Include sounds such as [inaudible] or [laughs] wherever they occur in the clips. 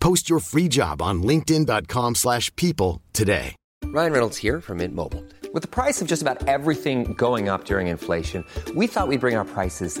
Post your free job on linkedin.com/people slash people today. Ryan Reynolds here from Mint Mobile. With the price of just about everything going up during inflation, we thought we'd bring our prices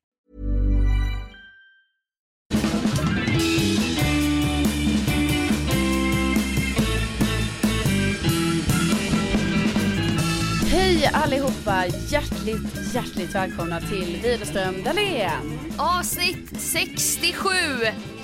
Hej allihopa! Hjärtligt, hjärtligt välkomna till Widerström Dahlén. Avsnitt 67!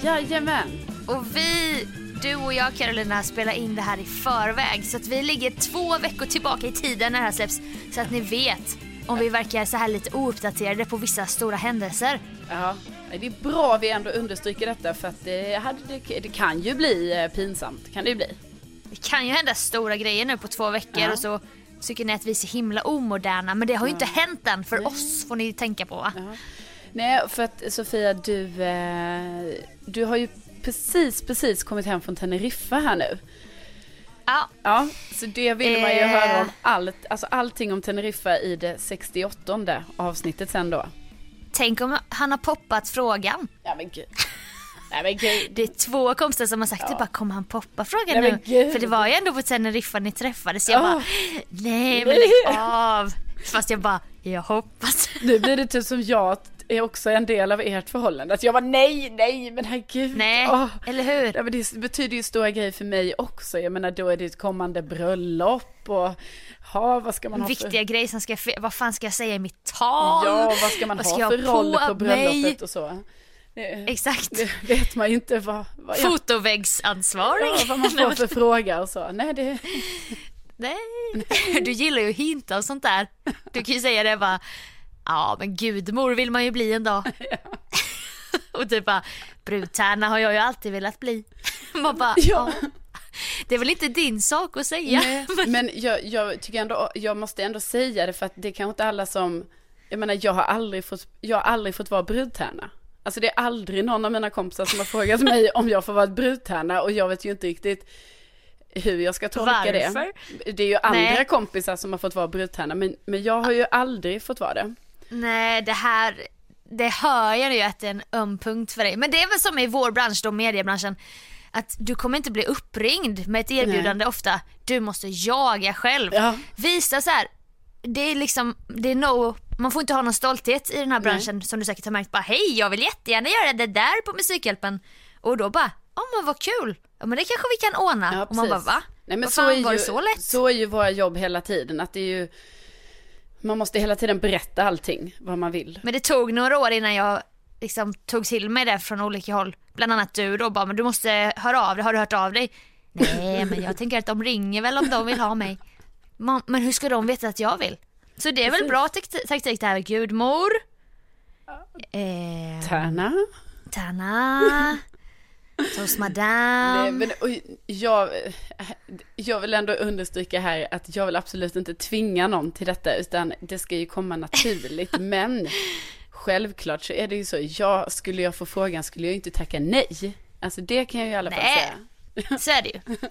Jajamän. Och vi, du och jag Carolina, spelar in det här i förväg. Så att vi ligger två veckor tillbaka i tiden när det här släpps. Så att ni vet om vi verkar så här lite ouppdaterade på vissa stora händelser. Ja, det är bra vi ändå understryker detta för att det, hade, det, det kan ju bli eh, pinsamt. Kan det ju bli. Det kan ju hända stora grejer nu på två veckor Ja. och så tycker ni att vi är så himla omoderna. Men det har ju inte hänt än för oss får ni tänka på? Nej, för att Sofia, du, eh, du har ju precis, precis kommit hem från Teneriffa här nu. Ja, Ja, så det vill man ju Eh. höra om allt, alltså allting om Teneriffa i det 68 avsnittet sen då. tänk om han har poppat frågan. Ja men gud. Nej. Det är två kompisar som har sagt det bara kommer han poppa frågan Nej, nu? För det var ju ändå på Teneriffa ni träffades jag Ja. bara nej men lägg av. Fast jag bara jag hoppas. Nu blir det typ som jag är också en del av ert förhållande. Att jag var nej, nej, men herregud. Nej, Åh. eller hur? Ja, men det betyder ju stora grejer för mig också. Jag menar då är det ett kommande bröllop och ha, vad ska man ha Viktiga för... grejer som ska, vad fan ska jag säga i mitt tal? Ja, vad ska man Vad ha ska för roll på på bröllopet mig? och så. Det, Exakt. det vet man ju inte vad, vad, ja, Fotoväggsansvarig. ja, vad man får för fråga och så. Nej, det... Nej, du gillar ju hinta och sånt där. Du kan ju säga det bara, ja men gudmor vill man ju bli en dag. [laughs] och typ bara, brudtärna har jag ju alltid velat bli. [laughs] Man bara, ja. Ja. Det är väl inte din sak att säga. Nej, [laughs] men jag, jag tycker ändå, jag måste ändå säga det för att det är kanske inte alla som, jag menar jag har aldrig fått, jag har aldrig fått vara brudtärna. Alltså det är aldrig någon av mina kompisar som har frågat mig om jag får vara brudtärna och jag vet ju inte riktigt hur jag ska tolka Varför? det. Det är ju andra Nej. kompisar som har fått vara brudtärna men, men jag har ju aldrig fått vara det. Nej, det här, det hör jag ju att det är en öm punkt för dig. Men det är väl som i vår bransch då, mediebranschen, att du kommer inte bli uppringd med ett erbjudande ofta. Du måste jaga själv. Ja. Visa så här. det är liksom, det är no, man får inte ha någon stolthet i den här branschen som du säkert har märkt. Bara hej, jag vill jättegärna göra det där på Musikhjälpen. Och då bara, ja men vad kul. Ja men det kanske vi kan ordna. Ja, och man bara va? Nej, men Vad så fan, är var ju, det så lätt? Så är ju våra jobb hela tiden, att det är ju, man måste hela tiden berätta allting, vad man vill. Men det tog några år innan jag liksom tog till mig det från olika håll. Bland annat du då bara, men du måste höra av dig, har du hört av dig? Nej men jag tänker att de ringer väl om de vill ha mig. Men hur ska de veta att jag vill? Så det är väl bra takti- taktik det här med gudmor. Eh, Tärna. Tärna. [laughs] Toast Nej, madame. men, och jag, jag vill ändå understryka här att jag vill absolut inte tvinga någon till detta utan det ska ju komma naturligt. [laughs] men självklart så är det ju så, jag, skulle jag få frågan skulle jag inte tacka nej. Alltså det kan jag i alla fall Nej. säga. Så är det ju. [laughs]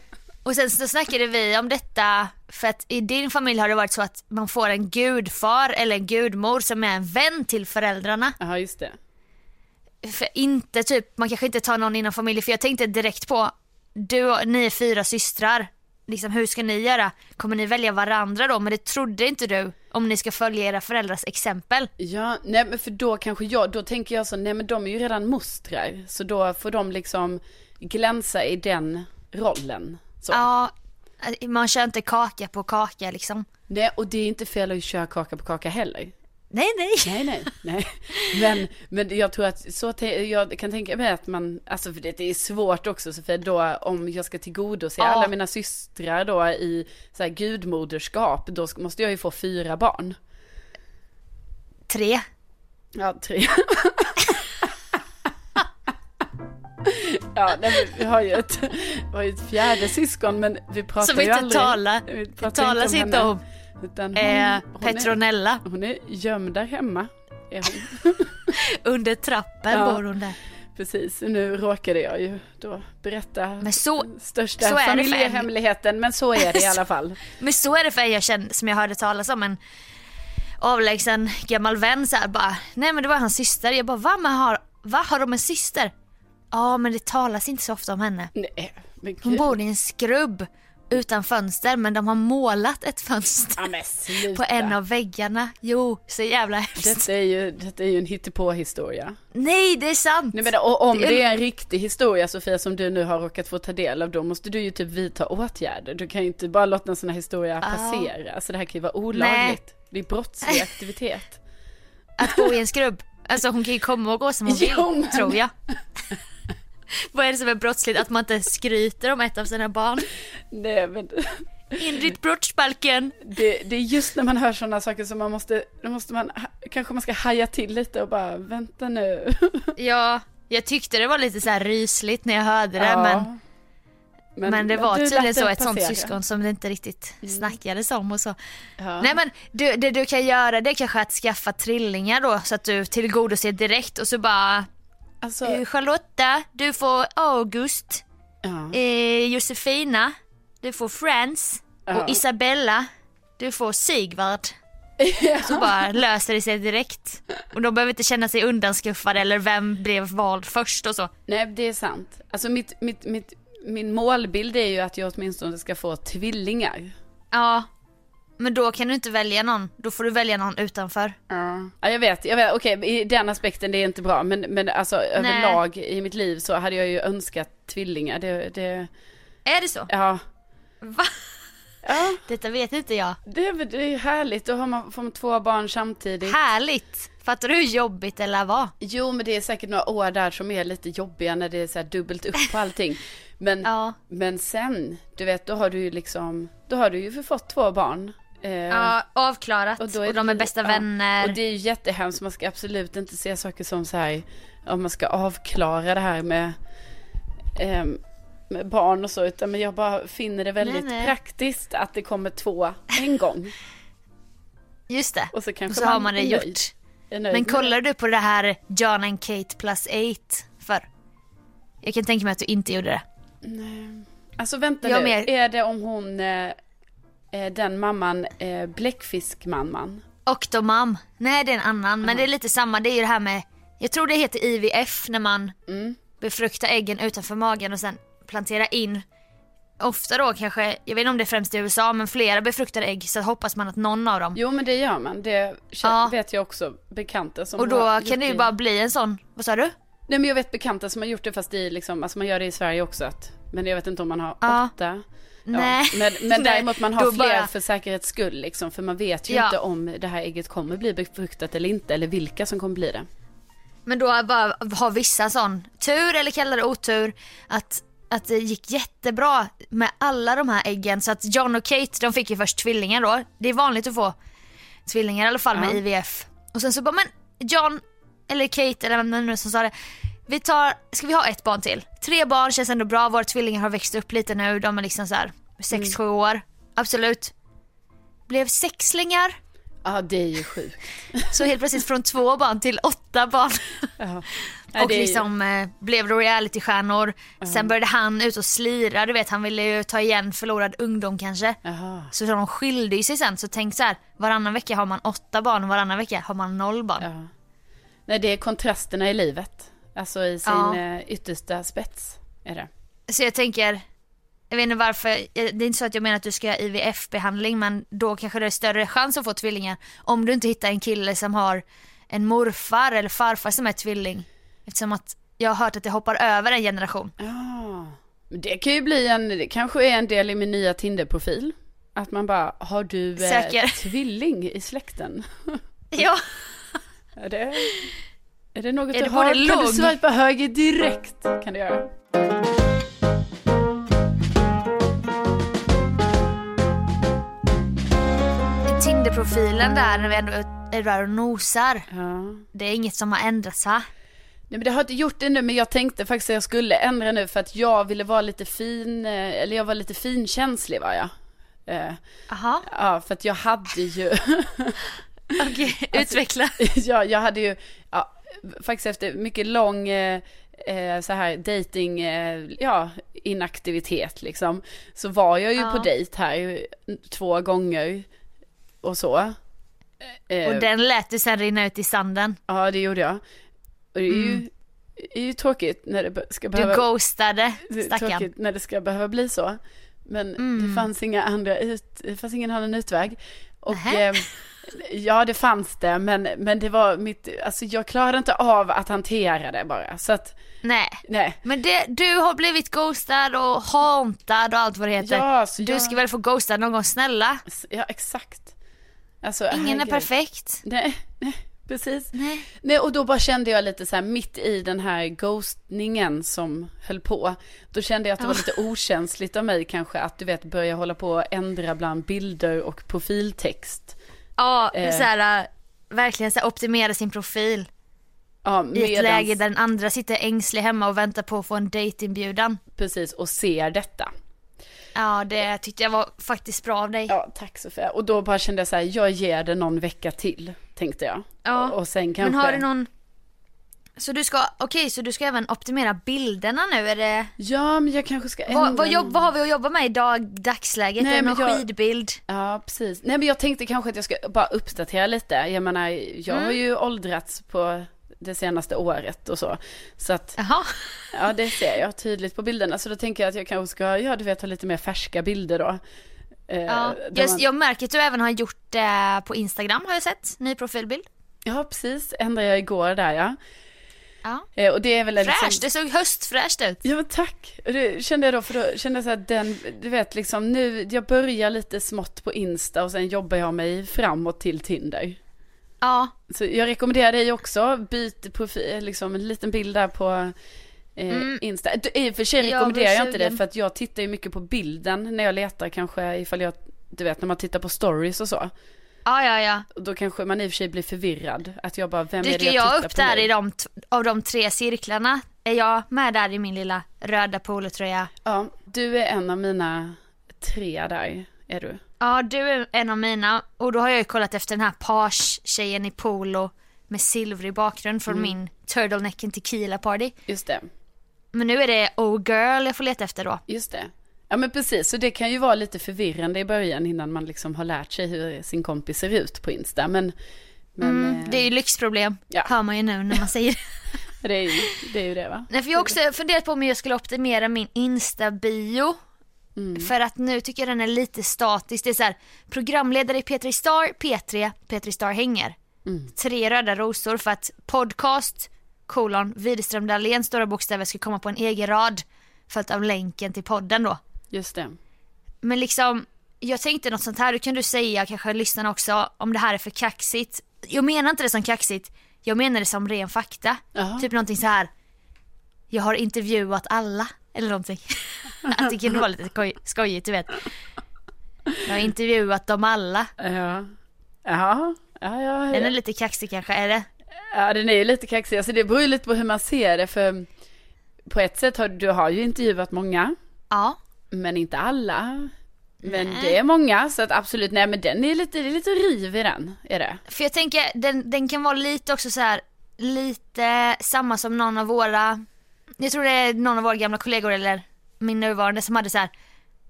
Och sen så snackade vi om detta för att i din familj har det varit så att man får en gudfar eller en gudmor som är en vän till föräldrarna. Ja, just det. För inte typ, man kanske inte tar någon inom familjen för jag tänkte direkt på, du och ni är fyra systrar. Liksom hur ska ni göra? Kommer ni välja varandra då? Men det trodde inte du om ni ska följa era föräldrars exempel. Ja, nej men för då kanske jag, då tänker jag så, nej men de är ju redan mostrar. Så då får de liksom glänsa i den rollen. Så. Ja, man kör inte kaka på kaka liksom. Nej, och det är inte fel att köra kaka på kaka heller. Nej, nej. Nej, nej, nej. Men, men jag tror att så, jag kan tänka mig att man, alltså för det, det är svårt också, så för då om jag ska tillgodose Ja. alla mina systrar då i så här gudmoderskap, då måste jag ju få fyra barn. Tre. Ja, tre. [laughs] Ja, nej, vi har ju ett, vi har ju ett fjärde syskon, men vi pratar Som ju inte aldrig. talar, vi pratar talas inte henne, om. Utan hon, Eh, hon Petronella. Är, hon är gömd där hemma. Är hon. [laughs] Under trappen Ja. bor hon där. Precis, nu råkade jag ju då berätta Men så- största så familjehemligheten, men så är det i [laughs] alla fall. Men så är det för en jag kände, som jag hörde talas om en avlägsen gammal vän så här, bara, nej men det var hans syster. Jag bara, va? Men har, va? Har de en syster? Ja men det talas inte så ofta om henne. Nej, men Hon bor i en skrubb utan fönster men de har målat ett fönster Ja, på en av väggarna. Jo, så jävla hemskt. Detta är ju, detta är ju en hittepåhistoria. Nej det är sant. Nej, men och om Det är- det är en riktig historia Sofia som du nu har råkat få ta del av då måste du ju typ vidta åtgärder. Du kan ju inte bara låta en sån här historia passera. Alltså det här kan ju vara olagligt. Det är brottslig aktivitet. Att bo i en skrubb. Alltså hon kan ju komma och gå som hon [laughs] vill, Jo, men- tror jag. Vad är det som är brottsligt? Att man inte skryter om ett av sina barn? Nej men Enligt brottsbalken. det, det är just när man hör sådana saker som man måste, då måste man, kanske man ska haja till lite och bara vänta nu. Ja, jag tyckte det var lite så här rysligt när jag hörde det Ja. men, men, det var tydligen så ett sånt syskon som det inte riktigt snackades om och så. Ja. Nej men du, det du kan göra det är kanske att skaffa trillingar då så att du tillgodoser direkt och så bara Alltså, eh, Charlotta, du får August, ja. eh, Josefina, du får Frans Ja. och Isabella, du får Sigvard. [laughs] Så bara löser det sig direkt. Och de behöver inte känna sig undanskuffade eller vem blev vald först och så. Nej, det är sant. Alltså mitt, mitt, mitt, min målbild är ju att jag åtminstone ska få tvillingar. Ja, men då kan du inte välja någon. Då får du välja någon utanför. Ja, jag vet, jag vet, okej, i den aspekten det är inte bra, men, men alltså överlag i mitt liv så hade jag ju önskat tvillingar, det, det, Är det så? ja. Va? Ja, Detta vet inte jag. det, är väl- det är ju härligt, då har man, får man två barn samtidigt. Härligt! Fattar du hur jobbigt det lär vara? Jo, men det är säkert några år där som är lite jobbiga när det är så här dubbelt upp på allting. Men, Ja. men sen, du vet, då har du ju liksom, då har du ju fått två barn. Eh, Ja, avklarat. Och, då är de det- är bästa ja, vänner. Och det är ju jättehemskt, man ska absolut inte se saker som så här, om man ska avklara det här med, ehm, med barn och så, utan men jag bara finner det väldigt Nej, nej. praktiskt att det kommer två en gång. [laughs] Just det. Och så kanske Och så har man det gjort. nöjd. Är nöjd Men kollar du på det här John and Kate plus 8 för? Jag kan tänka mig att du inte gjorde det. Alltså vänta Jag nu, mer- är det om hon, eh, eh, den mamman, eh, bläckfiskmamman? Octomam. Nej det är en annan men det är lite samma. Det är ju det här med, jag tror det heter IVF när man Mm. befruktar äggen utanför magen och sen planterar in Ofta då kanske, jag vet inte om det är främst i USA men flera befruktade ägg så hoppas man att någon av dem Jo men det gör man, det Ja. vet jag också bekanta som Och då har kan det ju bara bli en sån, vad sa du? Nej men jag vet bekanta som har gjort det fast i liksom, alltså man gör det i Sverige också att, men jag vet inte om man har Ja. åtta. Nej. Ja, men, [laughs] men däremot man har fler bara- för säkerhets skull liksom, för man vet ju Ja. inte om det här ägget kommer bli befruktat eller inte, eller vilka som kommer bli det. Men då bara har vissa sån tur eller kallar det otur att att det gick jättebra med alla de här äggen så att John och Kate de fick ju först tvillingar då. Det är vanligt att få tvillingar i alla fall med Ja. IVF. Och sen så bara men John eller Kate eller vem det nu som sa det. Vi tar, ska vi ha ett barn till? Tre barn känns ändå bra, våra tvillingar har växt upp lite nu, de är liksom så här 6-7 år. Absolut. Blev sexlingar. Ja, det är ju sjukt. Så helt plötsligt från två barn till åtta barn. Ja. och det är ju- liksom eh, blev realitystjärnor. Sen började han ut och slira, du vet han ville ju ta igen förlorad ungdom kanske. Jaha. Så de skilde sig sen, så tänk så här, varannan vecka har man åtta barn och varannan vecka har man noll barn. Ja. Nej, det är kontrasterna i livet. Alltså i sin Ja. eh, yttersta spets är det. Så jag tänker, jag vet inte varför, eh, det är inte så att jag menar att du ska göra IVF-behandling men då kanske det är större chans att få tvillingar om du inte hittar en kille som har en morfar eller farfar som är tvilling. Eftersom att jag har hört att det hoppar över en generation. Ja. Men Det kan ju bli en, det kanske är en del i min nya Tinder-profil. Att man bara, har du eh, tvilling i släkten? [laughs] Ja. Är det, är det något Är du det har? Kan du swipa höger direkt? Kan du göra. Tinderprofilen där när vi ändå är där och nosar. Ja. Det är inget som har ändrats va? Nej men det har inte gjort det nu men jag tänkte faktiskt att jag skulle ändra nu för att jag ville vara lite fin, eh, eller jag var lite finkänslig var jag. Eh, Jaha, Ja, för att jag hade ju, [laughs] okej, [laughs] utveckla. [laughs] ja, jag hade ju, ja, faktiskt efter mycket lång eh, eh, så här dating, eh, ja, inaktivitet liksom, så var jag ju Ja. på dejt här två gånger och så. Eh, Och den lät du sen rinna ut i sanden. Ja, det gjorde jag. Och det är ju, det är ju tråkigt när det ska Mm. Du behöva... ghostade stackarn. tråkigt när det ska behöva bli så. Men Mm. det fanns inga andra ut, det fanns ingen annan utväg. Och ja, det fanns det, men, men det var mitt, alltså jag klarade inte av att hantera det bara. Så att, Nej. nej. Men det, du har blivit ghostad och hauntad och allt vad det heter. Ja, du jag- ska väl få ghostad någon gång, snälla? Ja, exakt. Alltså, Ingen är perfekt. Nej, [laughs] nej, precis. Nej. Nej, och då bara kände jag lite så här mitt i den här ghostningen som höll på. Då kände jag att det var lite okänsligt av mig kanske att du vet börja hålla på och ändra bland bilder och profiltext. Ja, Eh. så här, verkligen så här, optimera sin profil. Ja, I ett medans- läge där den andra sitter ängslig hemma och väntar på att få en dejtinbjudan. Precis, och ser detta. Ja, det tyckte jag var faktiskt bra av dig. Ja, tack Sofia. Och då bara kände jag så här, jag ger det någon vecka till, tänkte jag. Ja, Och, och sen kanske... Men har du någon... Så du ska, okej, så du ska även optimera bilderna nu? Är det... Ja, men jag kanske ska Vad, ändra vad, jobb, vad har vi att jobba med i dag, dagsläget? Nej, är det någon jag- skidbild? Ja, precis. Nej, men jag tänkte kanske att jag ska bara uppdatera lite. Jag menar, jag har Mm. ju åldrats på det senaste året och så. Så att, Jaha. ja det ser jag tydligt på bilderna. Så då tänker jag att jag kanske ska, ja du vet, ha lite mer färska bilder då. Eh, Ja. Jag, man- jag märker att du även har gjort det på Instagram har jag sett, ny profilbild. ja, precis. Ändrade jag igår där ja. Ja. Eh, och det är väl Fräscht, liksom... det såg höstfräscht ut. Ja men tack. Och Det kände jag då, för då kände jag så att den, du vet liksom nu, jag börjar lite smått på Insta och sen jobbar jag mig framåt till Tinder. Ja, Så jag rekommenderar dig också, byt profil, liksom en liten bild där på eh, Insta. Du, I och för sig Mm. Jag rekommenderar jag blir inte det för att jag tittar ju mycket på bilden när jag letar kanske ifall jag, du vet när man tittar på stories och så. Ja, ja. ja. Då kanske man i och för sig blir förvirrad. Att jag bara, vem är det Dyker jag, jag upp på där nu? i de, av de tre cirklarna? Är jag med där i min lilla röda polotröja? Ja, du är en av mina tre där, är du. Ja, du är en av mina. Och då har jag ju kollat efter den här page-tjejen i polo med silvrig bakgrund från min Turtleneck and Tequila Party. Just det. Men nu är det Oh Girl jag får leta efter då. Just det. Ja men precis, så det kan ju vara lite förvirrande i början innan man liksom har lärt sig hur sin kompis ser ut på Insta. Men, men Mm, eh, det är ju lyxproblem, Ja. hör man ju nu när man säger [laughs] det. är ju, det är ju det va? Nej, för jag har också funderat på om jag skulle optimera min Insta-bio. För att nu tycker jag den är lite statisk. Det är så här, programledare i P3 Star, P3, P3 Star hänger. Tre röda rosor för att podcast, kolon, Widerström Dahlén, stora bokstäver, ska komma på en egen rad. Följt av länken till podden då. Just det. Men liksom, jag tänkte något sånt här, då kan du säga, kanske lyssnarna också, om det här är för kaxigt. Jag menar inte det som kaxigt, jag menar det som ren fakta. Jaha. Typ någonting så här. jag har intervjuat alla. Eller någonting. [laughs] att det kunde vara lite skoj, skojigt, du vet. Jag har intervjuat dem alla. Ja. Ja, ja, ja. Den är lite kaxig kanske, är det? Ja, den är ju lite kaxig. Alltså det beror ju lite på hur man ser det. För på ett sätt har du har ju intervjuat många, Ja. Men inte alla. Men Nej. det är många, så att absolut, nej men den är lite, det är lite riv i den, är det. För jag tänker, den, den kan vara lite också så här, lite samma som någon av våra, jag tror det är någon av våra gamla kollegor eller min nuvarande som hade så här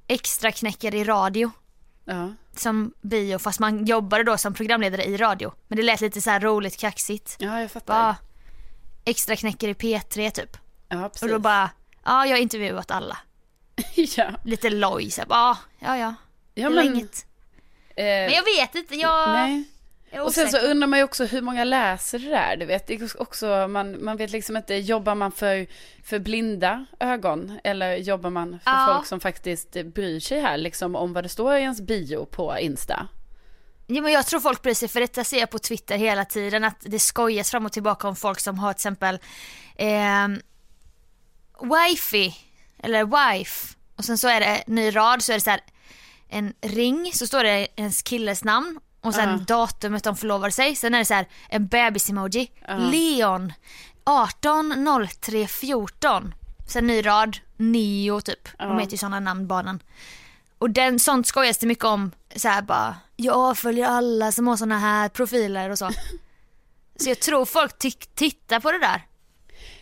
extra knäckare i radio Ja. som bio fast man jobbade då som programledare i radio. Men det lät lite så här roligt kaxigt. Ja, jag fattar. Bara extra knäcker i P3 typ. Ja, precis. Och då bara, ja jag har intervjuat alla. [laughs] ja. Lite loj så bara, ja ja. ja, men, inget. eh, Men jag vet inte, jag Nej. Och sen så undrar man ju också hur många läser det där, du vet. Det är också, man, man vet liksom inte, jobbar man för, för blinda ögon? Eller jobbar man för Ja. folk som faktiskt bryr sig här, liksom om vad det står i ens bio på Insta? Ja, men jag tror folk bryr sig för detta ser jag på Twitter hela tiden att det skojas fram och tillbaka om folk som har till exempel eh, wifi eller wife och sen så är det ny rad så är det så här en ring så står det ens killes namn och sen Ja. datumet de förlovade sig. Sen är det så här en bebis-emoji. Leon 18 03 14. Sen ny rad, Neo typ. De heter ju sådana namn barnen. Och den, sånt skojas det mycket om. Så här bara, jag följer alla som har såna här profiler och så. [laughs] så jag tror folk tittar på det där.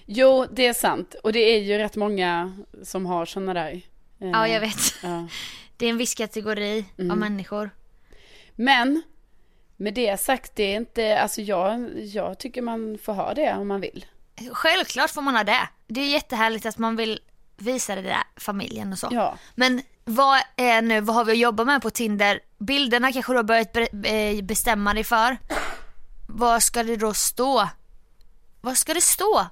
Jo, det är sant. Och det är ju rätt många som har sådana där. Eh, Ja, jag vet. ja. [laughs] Det är en viss kategori av människor. Men, med det sagt, det är inte, alltså jag, jag tycker man får ha det om man vill. Självklart får man ha det. Det är jättehärligt att man vill visa det där familjen och så. Ja. Men vad är nu, vad har vi att jobba med på Tinder? Bilderna kanske du har börjat eh, bestämma dig för. Vad ska det då stå? Vad ska det stå?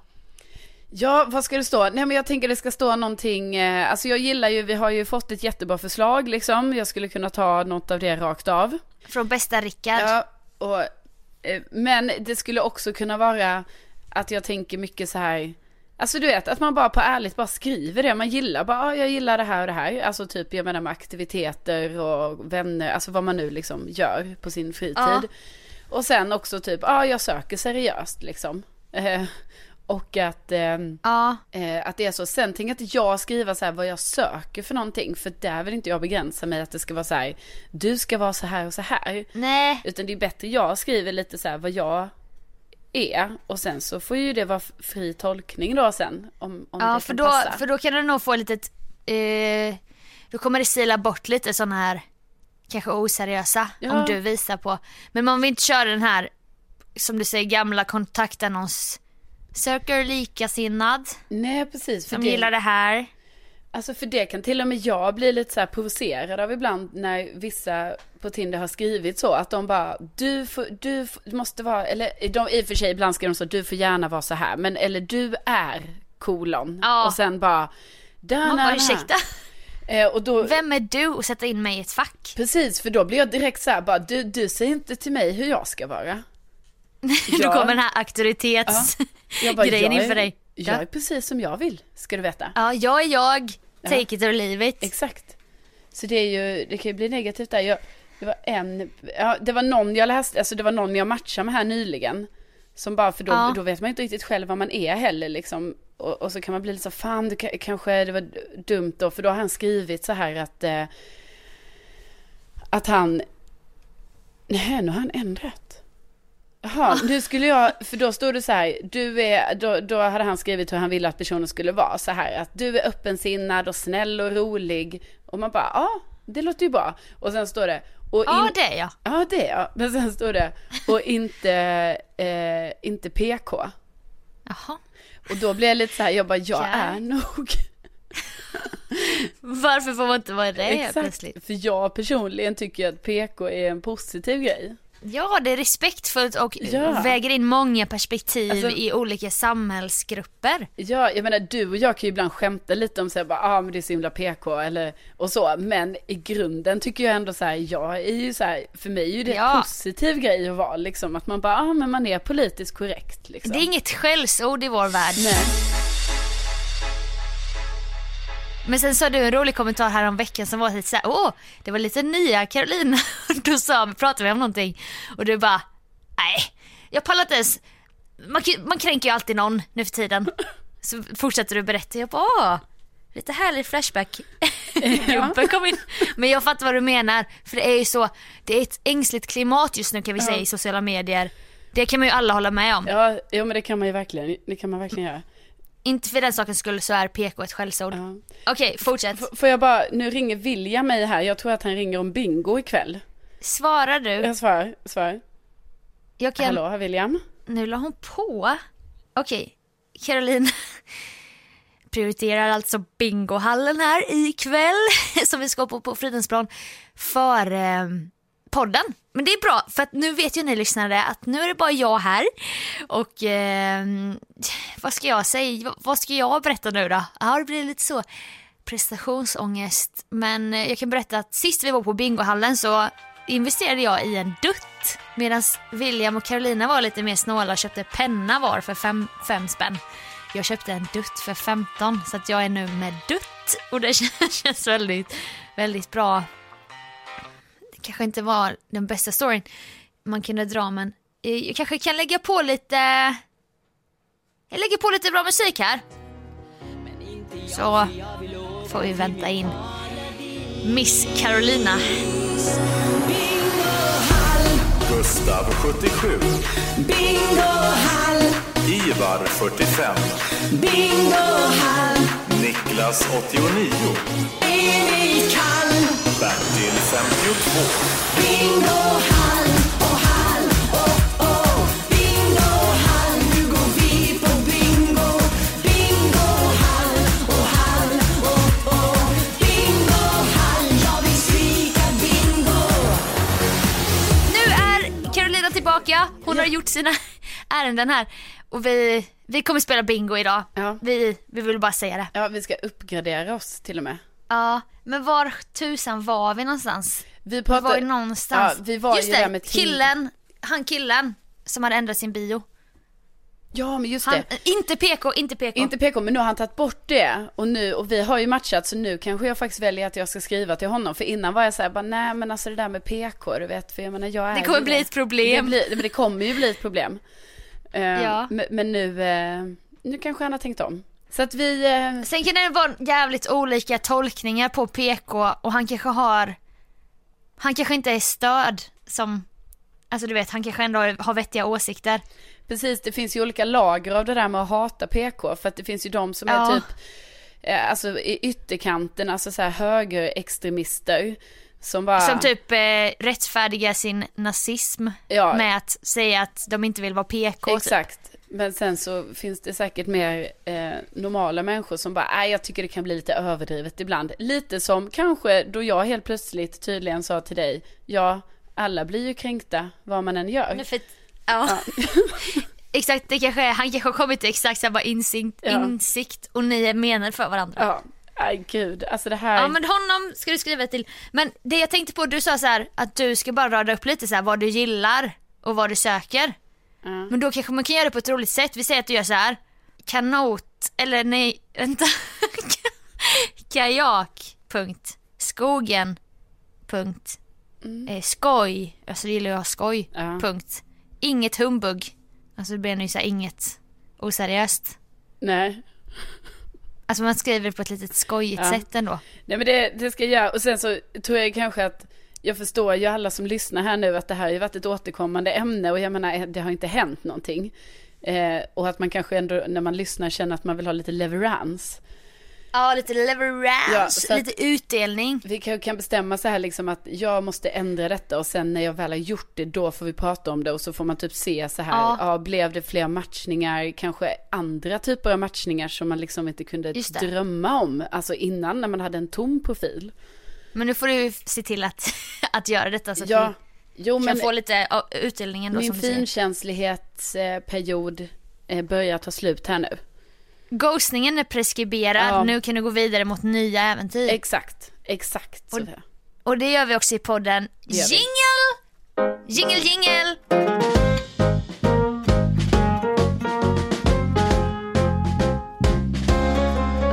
Ja, vad ska det stå? Nej men jag tänker det ska stå någonting, eh, alltså jag gillar ju, vi har ju fått ett jättebra förslag liksom. Jag skulle kunna ta något av det rakt av. Från bästa Rickard. Ja, och, eh, men det skulle också kunna vara att jag tänker mycket så här, alltså du vet att man bara på ärligt bara skriver det man gillar, bara ah, jag gillar det här och det här, alltså typ jag menar med aktiviteter och vänner, alltså vad man nu liksom gör på sin fritid. Ja. Och sen också typ, ja ah, jag söker seriöst liksom. Eh, och att, ehm, Ja, Eh, att det är så. Sen tänker inte jag skriva så här vad jag söker för någonting. För där vill inte jag begränsa mig att det ska vara så här. Du ska vara så här och så här. nej. Utan det är bättre jag skriver lite så här vad jag är. Och sen så får ju det vara fri tolkning då sen. Om, om Ja, det för då, passa. för då kan du nog få lite, eh, då kommer det sila bort lite sådana här kanske oseriösa Ja. om du visar på. Men man vill inte köra den här, som du säger, gamla kontaktannons. Söker likasinnad, Nej precis. För som det, gillar det här. Alltså för det kan till och med jag bli lite så här provocerad av ibland när vissa på Tinder har skrivit så att de bara du, får, du, f- du måste vara, eller de, i och för sig ibland skriver de så du får gärna vara så här men eller du är kolon Ja. och sen bara Man bara ursäkta, Eh, och då, vem är du och sätta in mig i ett fack? precis för då blir jag direkt så här bara du, du säger inte till mig hur jag ska vara. [laughs] Då Ja. kommer den här auktoritetsgrejen Jag bara, jag inför är, dig. Jag är Ja. precis som jag vill, ska du veta. ja, jag är jag, take it or leave it. Exakt. Så det är ju, det kan ju bli negativt där. Jag, det var en, ja, det var någon jag läste, alltså det var någon jag matchade med här nyligen. Som bara, för då, Ja. då vet man inte riktigt själv vad man är heller liksom. Och, och så kan man bli lite så, fan du, ka- kanske det var dumt då, för då har han skrivit så här att, eh, att han, nej nu har han ändrat. Jaha, nu skulle jag, för då stod det så här, du är, då, då hade han skrivit hur han ville att personen skulle vara så här, att du är öppensinnad och snäll och rolig. Och man bara, ja, det låter ju bra. Och sen står det, och Ja, in- det är jag. Ja, det är jag. Men sen står det, och inte, eh, inte PK. Jaha. Och då blir jag lite så här, jag bara, jag Ja. är nog. [laughs] Varför får man inte vara det Exakt. plötsligt? För jag personligen tycker att PK är en positiv grej. Ja, det är respektfullt och Ja. väger in många perspektiv Alltså- i olika samhällsgrupper. Ja, jag menar du och jag kan ju ibland skämta lite om så här, bara, ah, men det är så himla PK eller och så. Men i grunden tycker jag ändå så här, jag är ju så här, för mig är ju det Ja. en positiv grej att vara liksom. Att man bara, ah, men man är politiskt korrekt liksom. Det är inget skällsord i vår värld. Nej. Men sen sa du en rolig kommentar här om veckan som var lite såhär, åh, det var lite nya Carolina. [laughs] Då sa, pratade vi om någonting och du bara, nej, jag pallar inte ens. Man, man kränker ju alltid någon nu för tiden. Så fortsätter du berätta, jag bara, åh, lite härlig flashback. [laughs] Gubben kom in. Men jag fattar vad du menar, för det är ju så, det är ett ängsligt klimat just nu kan vi säga i sociala medier. Det kan man ju alla hålla med om. Ja, ja men det kan man ju verkligen, det kan man verkligen göra. Inte för den sakens skull så är PK ett skällsord. Ja. Okej, fortsätt. F- får jag bara, nu ringer William mig här, jag tror att han ringer om bingo ikväll. Svarar du? Jag svarar, svarar. Jag kan... Hallå, William? Nu la hon på. Okej, Caroline [laughs] prioriterar alltså bingohallen här ikväll [laughs] som vi ska på på Fridhemsplan för eh, podden. Men det är bra för att nu vet ju ni lyssnare att nu är det bara jag här och eh, vad ska jag säga, vad ska jag berätta nu då? Ja det blir lite så prestationsångest men eh, jag kan berätta att sist vi var på bingohallen så investerade jag i en dutt medan William och Carolina var lite mer snåla och köpte penna var för fem, fem spänn. Jag köpte en dutt för 15 så att jag är nu med dutt och det [laughs] känns väldigt, väldigt bra. Kanske inte var den bästa storyn man kunde dra men jag kanske kan lägga på lite jag lägger på lite bra musik här. Så får vi vänta in Miss Carolina. Gustav 77. Bingohall, Ivar 45. bingohall, Niklas 89. Emil Kall. Bertil 52. Bingohall, och hall, oh, oh. Bingohall, nu går vi på bingo. Och hall, oh, oh. Bingohall, jag vill skrika bingo. Nu är Carolina tillbaka. Hon har gjort sina [laughs] ärenden här. Och vi, vi kommer spela bingo idag. Ja. Vi, vi vill bara säga det. Ja, vi ska uppgradera oss till och med. Ja, men var tusan var vi någonstans? Vi Vi pratade... var ju någonstans. Ja, vi var Just ju det, med killen, han killen som hade ändrat sin bio. Ja, men just Han, det. inte PK, inte PK. Inte PK, men nu har han tagit bort det. Och nu, och vi har ju matchat, så nu kanske jag faktiskt väljer att jag ska skriva till honom. För innan var jag så här, bara, nej men alltså det där med PK, du vet, för jag menar jag är Det kommer bli ett problem. Det, blir, men det kommer ju bli ett problem. Eh, Ja. men, nu, eh, nu kanske han har tänkt om. Så att vi, eh, Sen kan det vara jävligt olika tolkningar på PK och han kanske har, han kanske inte är stöd som, alltså du vet han kanske ändå har vettiga åsikter. precis, det finns ju olika lager av det där med att hata PK. För att det finns ju de som är Ja. typ, eh, alltså i ytterkanten, alltså så här högerextremister. Som bara... Som typ eh, rättfärdigar sin nazism Ja. med att säga att de inte vill vara PK. typ. Exakt. Men sen så finns det säkert mer eh, normala människor som bara, nej jag tycker det kan bli lite överdrivet ibland. Lite som kanske då jag helt plötsligt tydligen sa till dig, ja alla blir ju kränkta vad man än gör. Men för, ja. [laughs] exakt, det kanske han kanske har kommit till exakt samma insikt, Ja. insikt och ni är menade för varandra. Ja, nej gud, alltså det här. Ja men honom ska du skriva till. Men det jag tänkte på, du sa så här att du ska bara rada upp lite så här vad du gillar och vad du söker. Ja. Men då kanske man kan göra det på ett roligt sätt. Vi säger att du gör så här. Kanot, eller nej, vänta. [laughs] Kajak, punkt. Skogen, punkt. Eh, skoj, alltså det gillar jag skoj, Ja. punkt. Inget humbug. Alltså det blir nu så här inget oseriöst. Nej. Alltså man skriver på ett litet skojigt Ja. sätt ändå. Nej men det, det ska jag göra. Och sen så tror jag kanske att jag förstår ju alla som lyssnar här nu att det här har ju varit ett återkommande ämne och jag menar det har inte hänt någonting. Eh, och att man kanske ändå när man lyssnar känner att man vill ha lite leverans. Ja, lite leverance, Ja, lite utdelning. Vi kan, bestämma så här liksom att jag måste ändra detta och sen när jag väl har gjort det då får vi prata om det och så får man typ se så här, Ja. ja, blev det fler matchningar, kanske andra typer av matchningar som man liksom inte kunde drömma om, alltså innan när man hade en tom profil. Men nu får du se till att, [laughs] att göra detta så att Ja, vi jo kan men få lite ja, utdelning ändå min finkänslighetsperiod eh, börjar ta slut här nu. Ghostningen är preskriberad, Ja. nu kan du gå vidare mot nya äventyr. Exakt, exakt. Och-. Och det gör vi också i podden. Jingle! Jingle jingle!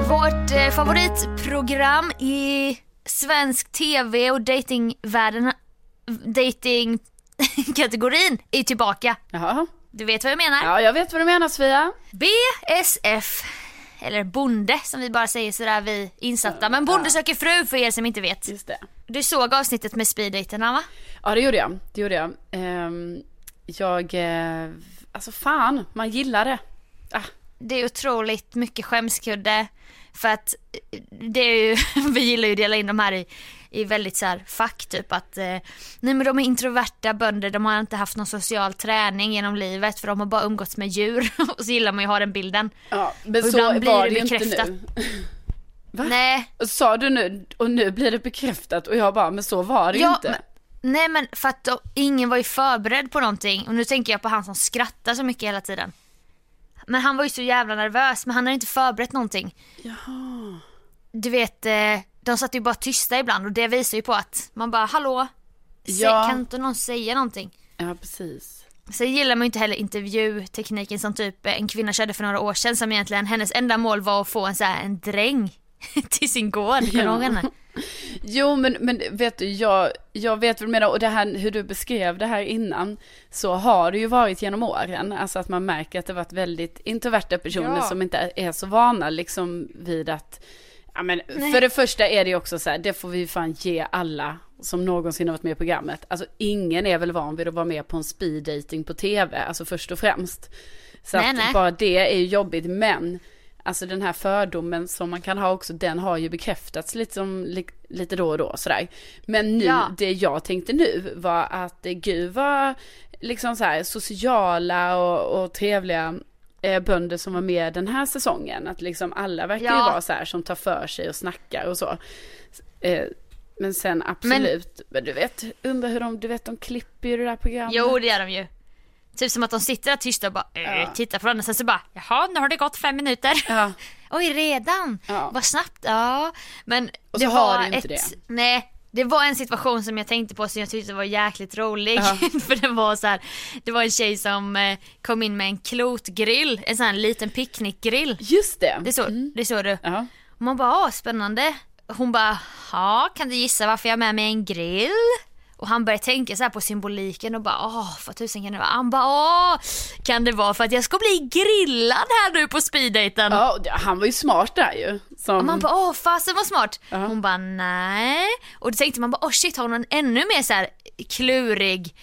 Vårt eh, favoritprogram i svensk tv och datingvärlden, datingkategorin [laughs] är tillbaka. Jaha. Du vet vad jag menar? Ja, jag vet vad du menar Sofia. BSF, eller Bonde som vi bara säger sådär vi insatta. Men Bonde söker fru för er som inte vet. Just det. Du såg avsnittet med speeddaterna va? Ja, det gjorde jag. Det gjorde jag. Ehm, jag, eh, alltså fan, man gillar det. Ah, Det är otroligt mycket skämskudde. För att eh, det är ju, [laughs] vi gillar ju att dela in de här i, i väldigt så här fack typ att eh, nej men de är introverta bönder, de har inte haft någon social träning genom livet för de har bara umgåtts med djur [laughs] och så gillar man ju ha den bilden. ja, men Och så blir var det det ju inte bekräftat. nu. [laughs] Nej, Och Sa du nu, och nu blir det bekräftat och jag bara, men så var det Ja, inte. men- nej men för att då, ingen var ju förberedd på någonting och nu tänker jag på han som skrattar så mycket hela tiden. Men han var ju så jävla nervös men han hade inte förberett någonting. Jaha. Du vet, eh, de satt ju bara tysta ibland och det visar ju på att man bara hallå, Ja. kan inte någon säga någonting? Ja, precis. Sen gillar man ju inte heller intervjutekniken som typ en kvinna körde för några år sedan som egentligen hennes enda mål var att få en så här, en dräng [laughs] till sin gård. Kommer henne? Jo, men, men vet du, jag, jag vet vad du menar och det här hur du beskrev det här innan, så har det ju varit genom åren. Alltså att man märker att det varit väldigt introverta personer Ja. som inte är så vana liksom vid att, ja men Nej. för det första är det ju också så här, det får vi fan ge alla som någonsin har varit med i programmet. Alltså ingen är väl van vid att vara med på en speed dating på tv, alltså först och främst. Så Nej, att nej. bara det är ju jobbigt, men Alltså den här fördomen som man kan ha också, den har ju bekräftats lite, som, li, lite då och då sådär. Men nu, Ja. det jag tänkte nu var att eh, gud vad liksom så här sociala och, och trevliga eh, bönder som var med den här säsongen. Att liksom alla verkar ju Ja. vara så här som tar för sig och snackar och så. Eh, men sen absolut, men, du vet, undrar hur de, du vet de klipper ju det där programmet. Jo det är de ju. Typ som att de sitter där tysta och bara äh, tittar på varandra sen så bara jaha nu har det gått fem minuter. Ja. [laughs] Oj redan? Ja. Vad snabbt, ja. Men Och det så har det ju inte ett, det. nej. Det var en situation som jag tänkte på som jag tyckte var jäkligt rolig. Ja. [laughs] För det var så här, det var en tjej som eh, kom in med en klotgrill, en sån här liten picknickgrill. Just det. Det så, det så du. Ja. Och man bara, åh spännande. Hon bara, ja kan du gissa varför jag har med mig en grill? Och han började tänka så här på symboliken och bara, åh vad tusen kan det vara? Han bara, åh kan det vara för att jag ska bli grillad här nu på speeddaten? Ja, han var ju smart där ju. Som, Och man bara, åh fasen vad smart. Hon bara, nej. Och då tänkte man bara, åh shit har hon en ännu mer så här klurig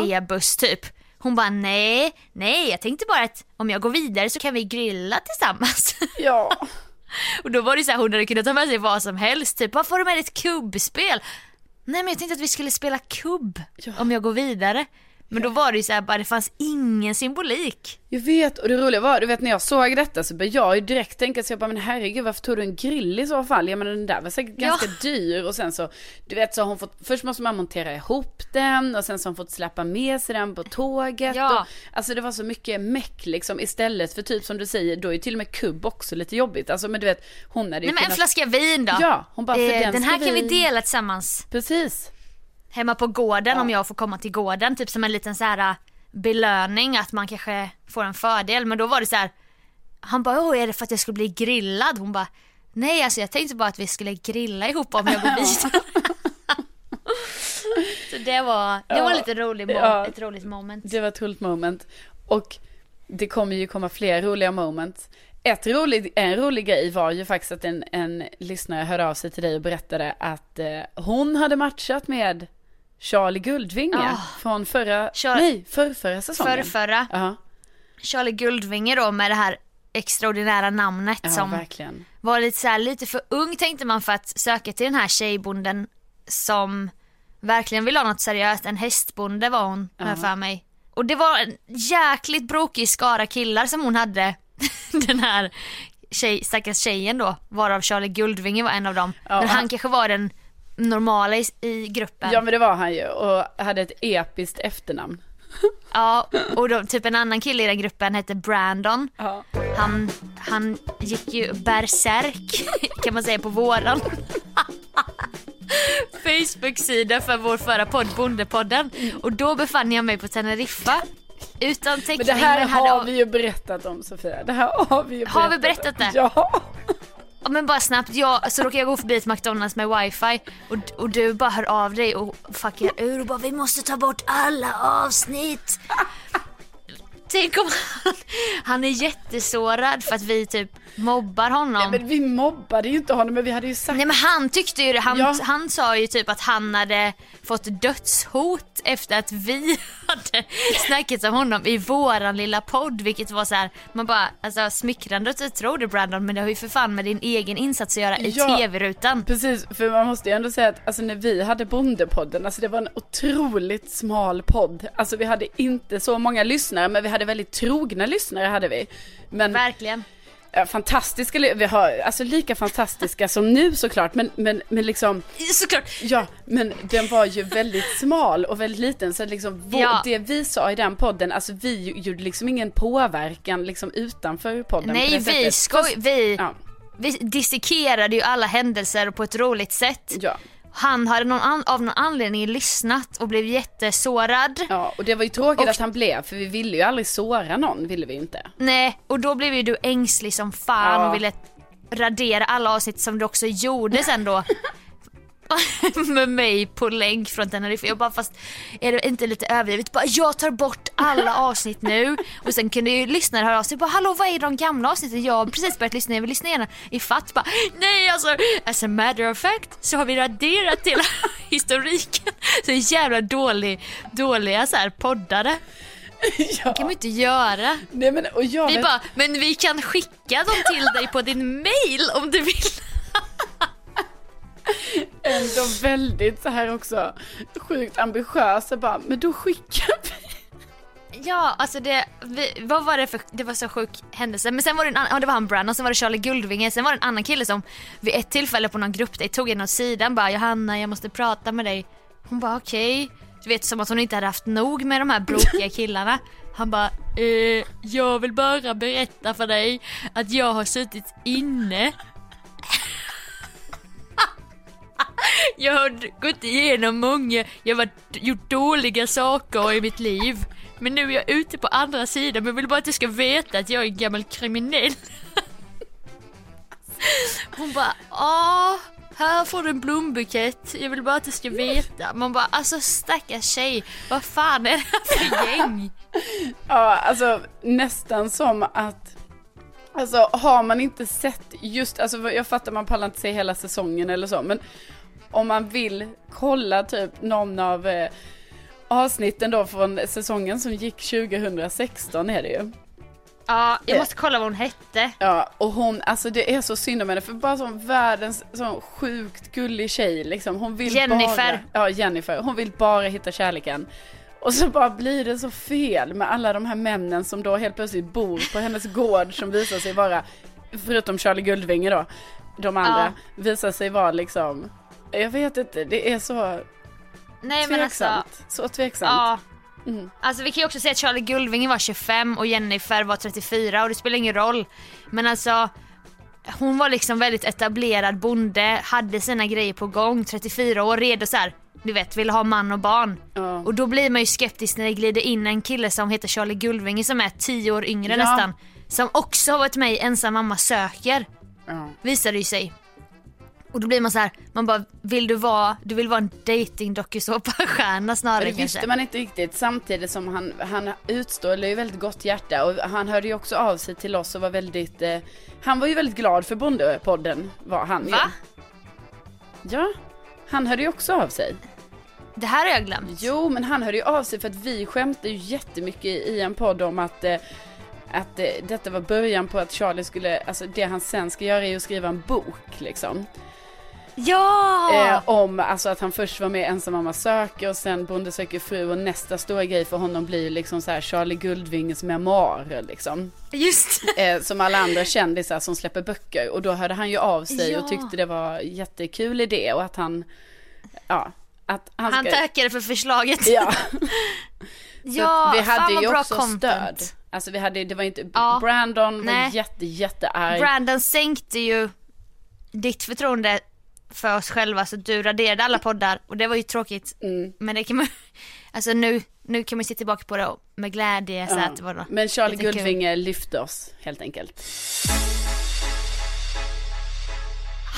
rebus typ? Hon bara, nej, nej jag tänkte bara att om jag går vidare så kan vi grilla tillsammans. [laughs] ja. Och då var det så här, hon hade kunnat ta med sig vad som helst, typ varför har du med ett kubbspel? Nej men jag tänkte att vi skulle spela kubb om jag går vidare. Men då var det ju så här, bara det fanns ingen symbolik. Jag vet, och det roliga var, du vet när jag såg detta så började jag ju direkt tänka så jag bara, men herregud varför tog du en grill i så fall? Jag menar den där var säkert Ja. ganska dyr och sen så, du vet så har hon fått, först måste man montera ihop den och sen så har hon fått släppa med sig den på tåget. Ja. Och, alltså det var så mycket meck liksom istället för typ som du säger, då är ju till och med kubb också lite jobbigt. Alltså men du vet, hon hade ju Nej men en kunnat- flaska vin då. Ja, hon bara, för Eh, den den här kan vi vi- dela tillsammans. Precis. Hemma på gården om jag får komma till gården, typ som en liten så här äh, belöning att man kanske får en fördel. Men då var det så här. han bara, åh är det för att jag skulle bli grillad? Hon bara, nej alltså jag tänkte bara att vi skulle grilla ihop om jag går [laughs] vidare. så det var, det var Ja, lite rolig ja. ett roligt moment. Det var ett roligt moment. Och det kommer ju komma fler roliga moments. Ett rolig, en rolig grej var ju faktiskt att en, en lyssnare hörde av sig till dig och berättade att eh, hon hade matchat med Charlie Guldvinge Ah. från förra, Char- nej, för, förra säsongen. Förrförra, Ja, Charlie Guldvinge då med det här extraordinära namnet ja som verkligen. var lite så här, lite för ung tänkte man för att söka till den här tjejbonden som verkligen vill ha något seriöst. En hästbonde var hon, jag för mig. Och det var en jäkligt brokig skara killar som hon hade. [laughs] den här tjej, stackars tjejen då, varav Charlie Guldvinge var en av dem. Ja, Men han- kanske var den normala i, i gruppen. Ja men det var han ju och hade ett episkt efternamn. [laughs] Ja, och då, typ en annan kille i den gruppen hette Brandon. Ja. Han, han gick ju bärsärk [laughs] kan man säga på våran [laughs] Facebook-sida för vår förra podd Bondepodden och då befann jag mig på Teneriffa utan täckning Men det här hade har vi ju berättat om Sofia. Det här har vi ju berättat Har vi berättat om. det? Ja. Ja, men bara snabbt, jag, så råkar jag gå förbi ett McDonalds med wifi och, och du bara hör av dig och fuckar ur och bara vi måste ta bort alla avsnitt. Tänk om han, han är jättesårad för att vi typ mobbar honom. Nej, men vi mobbade ju inte honom men vi hade ju sagt Nej men han tyckte ju det, han, Ja. han sa ju typ att han hade fått dödshot efter att vi [laughs] hade snackat om honom i våran lilla podd vilket var så här, man bara alltså smickrande att du tror det Brandon men det har ju för fan med din egen insats att göra i Ja. tv-rutan. Precis, för man måste ju ändå säga att alltså, när vi hade Bondepodden, alltså det var en otroligt smal podd. Alltså vi hade inte så många lyssnare, men vi hade väldigt trogna lyssnare hade vi. Men Verkligen. fantastiska, vi har alltså lika fantastiska som nu såklart, men, men, men liksom, Såklart. ja, men den var ju väldigt smal och väldigt liten, så liksom vår, Ja. det vi sa i den podden, alltså vi gjorde liksom ingen påverkan liksom utanför podden Nej vi skoj, vi, Ja, vi dissekerade ju alla händelser på ett roligt sätt. ja. Han hade någon av någon anledning lyssnat och blev jättesårad. Ja, och det var ju tråkigt Och- att han blev, för vi ville ju aldrig såra någon, ville vi inte. Nej, och då blev ju du ängslig som fan Ja. och ville radera alla avsnitt som du också gjorde sen då. [laughs] [laughs] med mig på länk från Tenerife. Jag bara fast är det inte lite överdrivet? Bara jag tar bort alla avsnitt nu och sen kunde ju lyssnare höra av sig bara hallå vad är de gamla avsnitten? Jag har precis börjat lyssna, jag vill lyssna igen i fatt. Bara nej alltså as a matter of fact så har vi raderat hela [laughs] historiken. Så jävla dålig, dåliga så här poddare. [laughs] ja. Det kan man inte göra. Nej men Vi vet, bara, men vi kan skicka dem till dig på din mail om du vill. Ändå väldigt så här också sjukt ambitiösa bara, men då skickar vi. Ja, alltså det, vi, vad var det för, det var så sjuk händelse. Men sen var det en annan, ja det var han Brandon, sen var det Charlie Guldvinge, sen var det en annan kille som vid ett tillfälle på någon gruppdejt tog en åt sidan bara Johanna jag måste prata med dig. Hon bara okej. Du vet som att hon inte hade haft nog med de här brokiga [laughs] killarna. Han bara eh, jag vill bara berätta för dig att jag har suttit inne [laughs] Jag har gått igenom många, jag har gjort dåliga saker i mitt liv. Men nu är jag ute på andra sidan, men jag vill bara att du ska veta att jag är en gammal kriminell. [laughs] Hon bara, åh, här får du en blombukett, jag vill bara att du ska veta. Man bara, alltså stackars tjej, vad fan är det här för gäng? [laughs] Ja, alltså nästan som att Alltså har man inte sett just, alltså jag fattar man pallar inte se hela säsongen eller så, men om man vill kolla typ någon av eh, avsnitten då från säsongen som gick 2016 är det ju. Ja, jag måste kolla vad hon hette. Ja, och hon, alltså det är så synd om henne för bara som världens sån sjukt gullig tjej liksom. Hon vill Jennifer. bara, ja Jennifer, hon vill bara hitta kärleken. Och så bara blir det så fel med alla de här männen som då helt plötsligt bor på hennes gård som visar sig vara, förutom Charlie Guldvinge då, de andra, visar sig vara liksom, jag vet inte, det är så Nej men alltså, tveksamt. Så tveksamt. ja. Mm. Alltså vi kan ju också säga att Charlie Guldvinge var 25 och Jennifer var 34 och det spelar ingen roll. Men alltså hon var liksom väldigt etablerad bonde, hade sina grejer på gång, 34 år, redo så här. Du vet, ville ha man och barn. Ja. Och då blir man ju skeptisk när det glider in en kille som heter Charlie Guldvinge som är 10 år yngre Ja. nästan. Som också har varit med i Ensam mamma söker, Ja. visar det ju sig. Och då blir man så här, man bara, vill du vara, du vill vara en dating dokusåpastjärna snarare Det kanske? visste man inte riktigt samtidigt som han, han utstrålar ju väldigt gott hjärta och han hörde ju också av sig till oss och var väldigt, eh, han var ju väldigt glad för Bondepodden var han ju. Va? Ja, han hörde ju också av sig. Det här har jag glömt. Jo, men han hörde ju av sig för att vi skämtade ju jättemycket i en podd om att eh, att eh, detta var början på att Charlie skulle, alltså det han sen ska göra är ju att skriva en bok liksom. Ja! Eh, om alltså att han först var med i Ensam mamma söker och sen Bonde söker fru och nästa stora grej för honom blir liksom så här Charlie Guldvinges memoarer liksom. Just Eh, som alla andra kändisar som släpper böcker och då hörde han ju av sig Ja. och tyckte det var jättekul idé och att han, ja, att han, Han ska, tackade för förslaget. ja. [laughs] Ja vi fan hade vad ju bra också content. stöd. Alltså vi hade, det var inte, Ja. Brandon var Nej. jätte, jättearg. Brandon sänkte ju ditt förtroende för oss själva så du raderade alla poddar och det var ju tråkigt. Mm. Men det kan man, [laughs] alltså nu, nu kan man se tillbaka på det med glädje så Ja. att det var något Men Charlie. Guldvinge lyfte oss helt enkelt.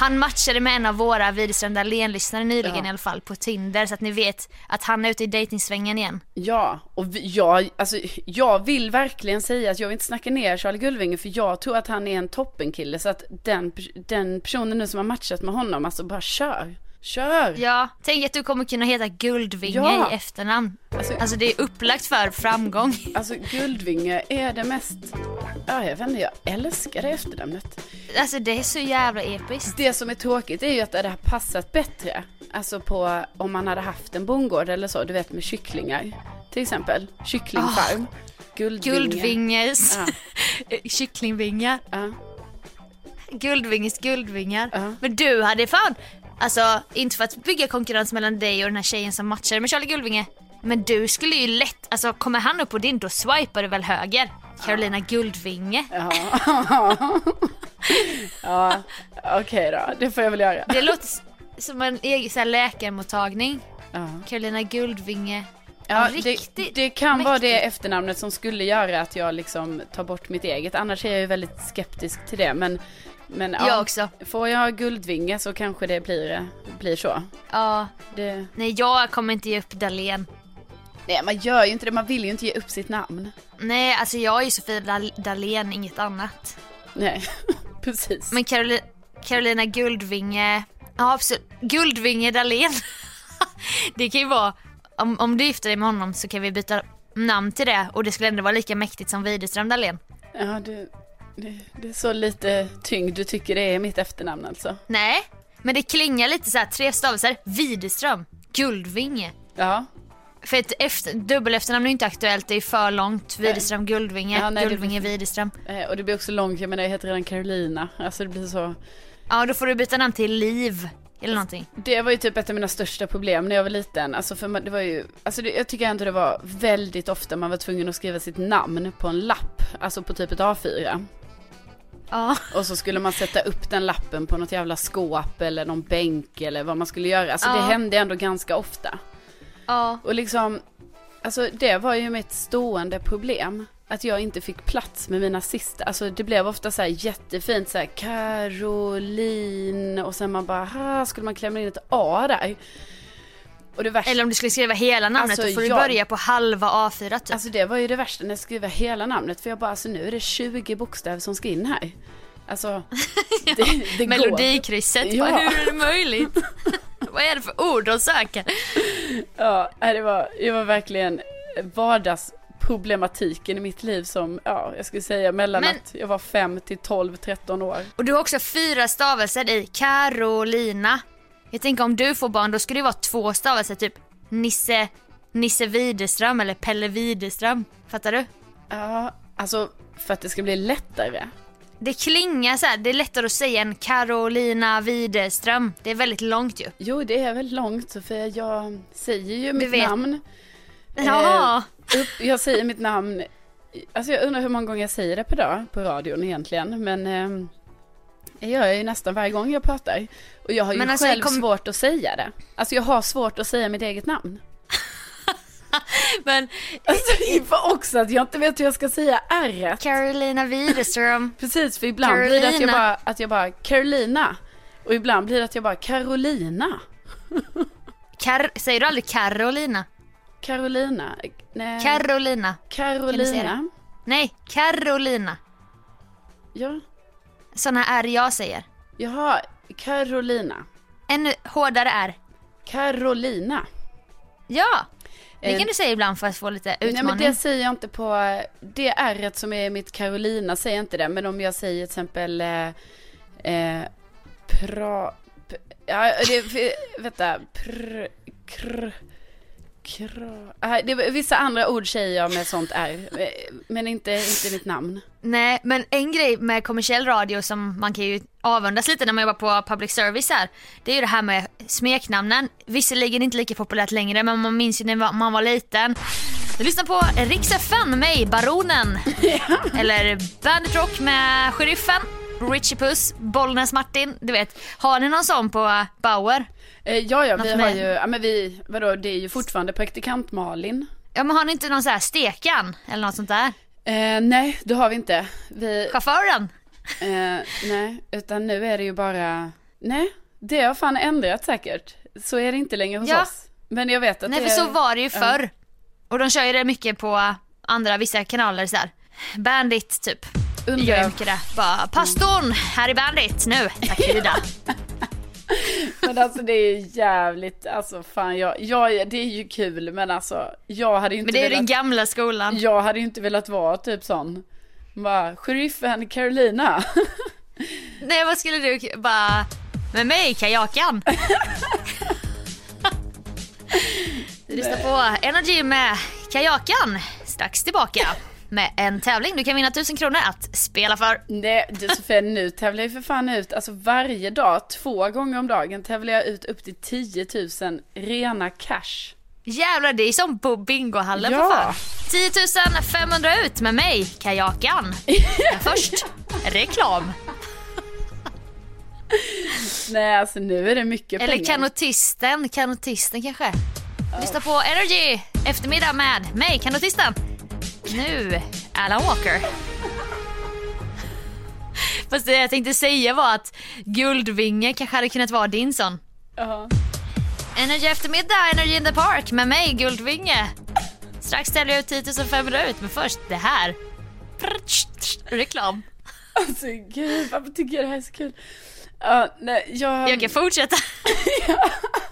Han matchade med en av våra Widerström Dahlén-lyssnare nyligen Ja. i alla fall på Tinder så att ni vet att han är ute i dejtingsvängen igen. Ja, och vi, jag, alltså, jag vill verkligen säga att jag vill inte snacka ner Charlie Gullvinge för jag tror att han är en toppenkille så att den, den personen nu som har matchat med honom, alltså bara kör. Kör! Ja, tänk att du kommer kunna heta Guldvinge Ja. i efternamn. Alltså- Alltså det är upplagt för framgång. [laughs] Alltså Guldvinge är det mest, ja jag vet inte, jag älskar det efternamnet. Alltså det är så jävla episkt. Det som är tråkigt är ju att det hade passat bättre, alltså på om man hade haft en bondgård eller så, du vet med kycklingar. Till exempel, kycklingfarm. Guldvinge. Guldvinges Ja. [laughs] kycklingvingar. Ja. Guldvinges guldvingar. Ja. Men du hade fan, alltså inte för att bygga konkurrens mellan dig och den här tjejen som matchade med Charlie Guldvinge. Men du skulle ju lätt, alltså kommer han upp på din då swipar du väl höger? Carolina Guldvinge. Ja, [laughs] ja okej då, det får jag väl göra. Det låter som en egen så här, läkarmottagning. Ja. Carolina Guldvinge. Ja, Ja, det, det kan vara det efternamnet som skulle göra att jag liksom tar bort mitt eget. Annars är jag ju väldigt skeptisk till det. Men, men ja, Jag också. får jag Guldvinge så kanske det blir, blir så. Ja, Det, nej jag kommer inte ge upp Dahlén. nej, man gör ju inte det. Man vill ju inte ge upp sitt namn. Nej, alltså jag är ju Sofia Dahl- Dahlén, inget annat. Nej, [laughs] precis. Men Caroli- Carolina Guldvinge, ja absolut, Guldvinge Dahlén. [laughs] det kan ju vara, om, om du gifter dig med honom så kan vi byta namn till det och det skulle ändå vara lika mäktigt som Widerström Dahlén. Ja, det, det, det är så lite tyngd du tycker det är mitt efternamn alltså. Nej, men det klingar lite så här tre stavelser, Widerström, Guldvinge. Ja, För ett efter, dubbel efternamn är inte aktuellt, det är för långt. Widerström, Guldvinge, Ja, nej, det Guldvinge, blir- Widerström. eh, och det blir också långt. Jag menar, jag heter redan Carolina. Alltså det blir så. Ja, då får du byta namn till Liv eller någonting. Det var ju typ ett av mina största problem när jag var liten. Alltså för man, det var ju, alltså det, jag tycker ändå det var väldigt ofta man var tvungen att skriva sitt namn på en lapp. Alltså på typ ett A4. Ja. Och så skulle man sätta upp den lappen på något jävla skåp eller någon bänk eller vad man skulle göra. Alltså det Ja. hände ändå ganska ofta. Ja. Och liksom, alltså det var ju mitt stående problem. Att jag inte fick plats med mina sista. Alltså det blev ofta så här jättefint så här Caroline och sen man bara, ha, skulle man klämma in ett A där? Det Eller om du skulle skriva hela namnet Alltså, då får du jag- börja på halva A4 typ. alltså det var ju det värsta när jag skrev hela namnet. För jag bara, alltså nu är det 20 bokstäver som ska in här. Alltså, [laughs] det, det går. Melodikrysset, Ja. Bara, hur är det möjligt? [laughs] Vad är det för ord de söker? Ja, det var, det var verkligen vardagsproblematiken i mitt liv som, ja, jag skulle säga mellan Men- att jag var 5 till 12, 13 år. Och du har också fyra stavelser i Carolina. Jag tänker om du får barn då ska det vara två stavelser typ Nisse, Nisse Widerström eller Pelle Widerström. Fattar du? Ja, alltså för att det ska bli lättare. Det klingar så här, det är lättare att säga än Carolina Widerström. Det är väldigt långt ju. Jo, det är väl långt, för jag säger ju mitt vet. namn. [laughs] Ja. Eh, upp, jag säger mitt namn, alltså jag undrar hur många gånger jag säger det per dag på radion egentligen, men eh, jag gör ju nästan varje gång jag pratar. Och jag har ju Men alltså, själv kom- svårt att säga det. Alltså jag har svårt att säga mitt eget namn. [laughs] Men Alltså också att jag inte vet hur jag ska säga r Carolina Widerström. [laughs] Precis, för ibland blir det att jag, Carolina. bara, att jag bara Carolina. Och ibland blir det att jag bara Carolina. [laughs] Kar- säger du aldrig Carolina? Carolina. Nej. Carolina. Carolina. Nej, Carolina. Ja. Såna är jag säger. Jaha, Carolina. Ännu hårdare är. Carolina. Ja, det kan du säga ibland för att få lite Nej utmaning. men det säger jag inte på, det r som är mitt Carolina säger jag inte det. Men om jag säger till exempel eh, eh, pra, ja det, vänta, pr, kr, kra, det, är vissa andra ord säger jag med sånt r. eh, Men inte, inte mitt namn. Nej, men en grej med kommersiell radio som man kan ju avundas lite när man jobbar på public service här. Det är ju det här med smeknamnen. Visserligen inte lika populärt längre men man minns ju när man var liten. Du lyssnar på Rix FM med mig, Baronen. [laughs] Eller Bandit Rock med Sheriffen, Richie Puss, Bollnäs Martin. Du vet, har ni någon sån på Bauer? Eh, ja ja, Något vi har med- ju, ja men vi, vadå det är ju fortfarande praktikant Malin. Ja men har ni inte någon sån här stekan eller något sånt där? Eh, nej, det har vi inte. Vi, Chauffören? Eh, nej, utan nu är det ju bara Nej, det har fan ändrat säkert. Så är det inte längre hos Ja. oss. Men jag vet att Nej det för är... så var det ju Ja. förr. Och de kör ju det mycket på andra, vissa kanaler så här. Bandit typ. Undrar- ju mycket det. Bara, pastorn, här är Bandit nu. Tack Ida. [laughs] Men alltså det är jävligt, alltså fan jag, jag, det är ju kul men alltså jag hade inte Men det är velat, den gamla skolan. jag hade ju inte velat vara typ sån. Bara, sheriffen Carolina. [laughs] Nej vad skulle du bara, med mig kajakan. [laughs] Du lyssnar på Energy med kajakan. Strax tillbaka med en tävling. Du kan vinna 1000 kronor att spela för. Nej, Josefin, nu tävlar jag för fan ut, alltså varje dag, två gånger om dagen tävlar jag ut upp till 10 000 rena cash. Jävlar det är som på bingohallen Ja. för fan. 10 500 ut med mig, kajakan. Men [laughs] först, reklam. Nej, alltså nu är det mycket Eller pengar. kanotisten, kanotisten kanske. Lyssna på Energy eftermiddag med mig, kanotisten. Nu, Alan Walker. Fast det jag tänkte säga var att Guldvinge kanske hade kunnat vara din sån. Ja. Energy eftermiddag, Energy in the park med mig, Guldvinge. Strax ställer jag ut 10 500 ut, men först det här. Reklam. Alltså gud, varför tycker jag det här är så kul? Ja, nej, jag, Jag kan fortsätta. [laughs] [laughs]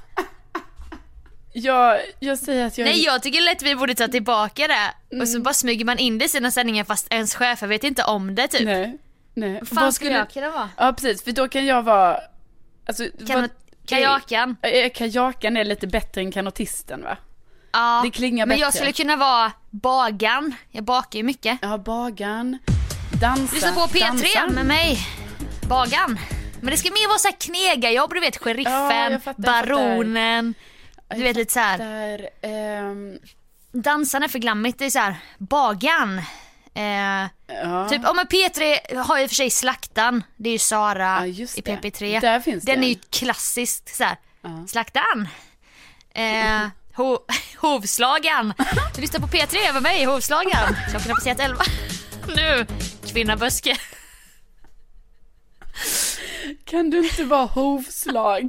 jag, jag säger att jag... Nej jag tycker lätt vi borde ta tillbaka det och så bara smyger man in det i sina sändningar fast ens chefer vet inte om det typ. Nej, nej. Vad fan skulle jag kunna vara? Ja precis, för då kan jag vara... Alltså, Kan, vad- kajakan. Eh, Kajakan är lite bättre än kanotisten va? Ja, Det klingar men jag bättre. skulle kunna vara bagan. Jag bakar ju mycket. Ja, bagan. Dansa. Lyssna på P3 dansa. med mig, bagan. Men det ska mer vara så här knegarjobb, du vet Ja, sheriffen, jag fattar, baronen. Du vet lite så här. Där, ehm, Dansarna är för glammigt, det är så här, bagan. Eh, ja. Typ, ja men P3 har ju i och för sig Slaktan, det är ju Sara Ja, i det. PP3. Där finns Den det. är ju klassiskt såhär, Slaktan. Eh, ho, hovslagan. Du lyssnar på P3 över mig, hovslagan. Klockan har passerat 11. [laughs] Nu, kvinnaböske. Kan du inte vara hovslagen?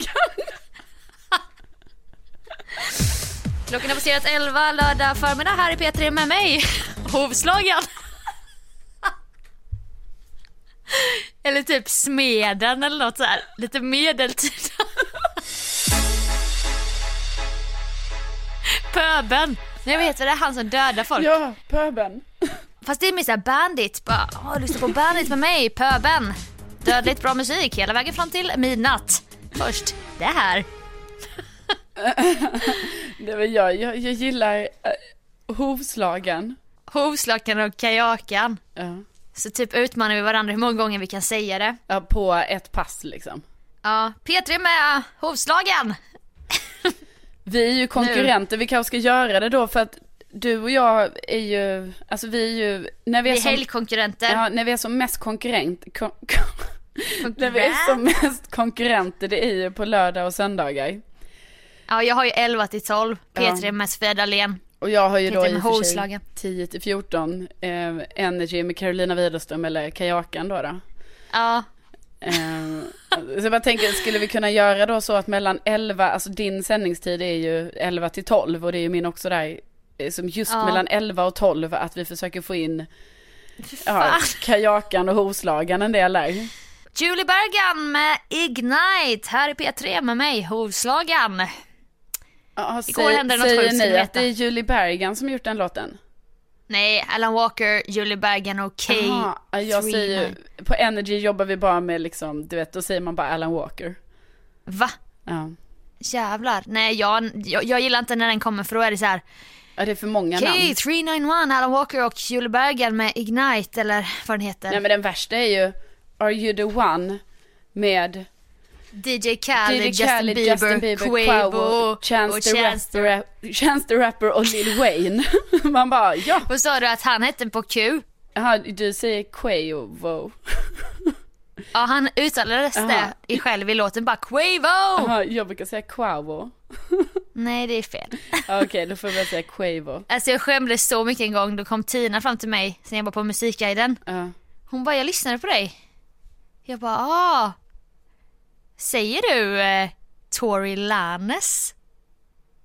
Klockan har passerat 11 lördag förmiddag här i P3 med mig, hovslagan. Eller typ smeden eller något så här. lite medeltid. Pöben. Jag vet vad det är han som dödar folk. ja, pöben. Fast det är mer såhär bandit. Bara, åh, lyssna på bandit med mig, pöben. Dödligt bra musik hela vägen fram till midnatt. Först det här. [laughs] Det var jag, jag, jag gillar uh, hovslagen. Hovslakan och kajakan. Ja. Så typ utmanar vi varandra hur många gånger vi kan säga det. ja, på ett pass liksom. Ja, P3 med hovslagan. [laughs] Vi är ju konkurrenter, vi kanske ska göra det då för att du och jag är ju, alltså vi är ju, när vi är, Vi är som, helgkonkurrenter. ja, när vi är som mest konkurrent, kon, kon, [laughs] när vi är som mest konkurrenter det är ju på lördag och söndagar. Ja, jag har ju 11 till 12. P3 Ja. med Sofia Dalén. Och jag har ju då i och för sig hovslagen. 10 till 14 eh, Energy med Carolina Widerström eller Kajakan då. då. Ja, Eh, så jag bara tänker, skulle vi kunna göra då så att mellan 11, alltså din sändningstid är ju 11 till 12 och det är ju min också där, eh, som just Ja. mellan 11 och 12 att vi försöker få in ja. Kajakan och hovslagan en del där. Julie Bergan med Ignite. Här i P3 med mig, hovslagan. Ja, Igår hände det något säger sjukt, ska ni att det är Julie Bergan som gjort den låten? Nej, Alan Walker, Julie Bergan och K. Jaha, ja, jag säger ju, på Energy jobbar vi bara med liksom, du vet, då säger man bara Alan Walker. Va? Ja. Jävlar. Nej, jag, jag, jag gillar inte när den kommer för då är det så här. Ja, det är för många namn. K391, Alan Walker och Julie Bergan med Ignite eller vad den heter. Nej men den värsta är ju Are You The One med DJ Khaled, DJ Justin, Khaled, Bieber, Justin Bieber, Quavo, Quavo, Chance, och the Chance. Rapper, Chance the Rapper och Lil Wayne. [laughs] Man bara ja. Vad sa du att han hette på Q? Jaha, du säger Quavo. [laughs] Ja, han uttalades Aha. det i själv i låten bara Quavo! Jaha, jag brukar säga Quavo. [laughs] Nej, det är fel. Okej, då får jag säga Quavo. Alltså jag skämdes så mycket en gång, då kom Tina fram till mig sen jag var på Musikguiden. Ja. Hon bara, jag lyssnade på dig. Jag bara, ah säger du eh, Tori Lanez?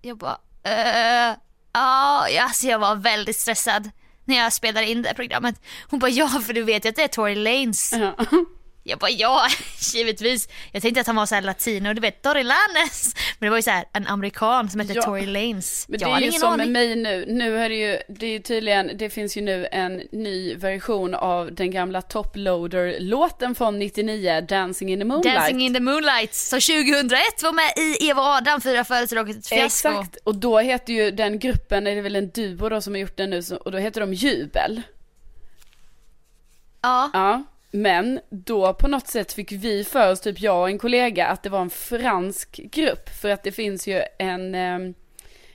Jag bara, eh, ja, alltså jag var väldigt stressad när jag spelade in det här programmet. Hon bara, ja för du vet ju att det är Tory Lanez. -huh. [laughs] Jag bara, ja [laughs] givetvis. Jag tänkte att han var så här latino, du vet Tory Lanez. Men det var ju så här en amerikan som hette Ja. Tory Lanez. Men jag det är ju som aning. med mig nu. Nu är det ju, det är ju tydligen, det finns ju nu en ny version av den gamla Top Loader-låten från 99, Dancing in the Moonlight. Dancing in the Moonlight som 2001 var med i Eva och Adam, Fyra födelsedagar ett fiasko. Exakt, och då heter ju den gruppen, är det väl en duo då som har gjort den nu, och då heter de Jubel. Ja. Ja, men då på något sätt fick vi för oss, typ jag och en kollega, att det var en fransk grupp. För att det finns ju en, ehm,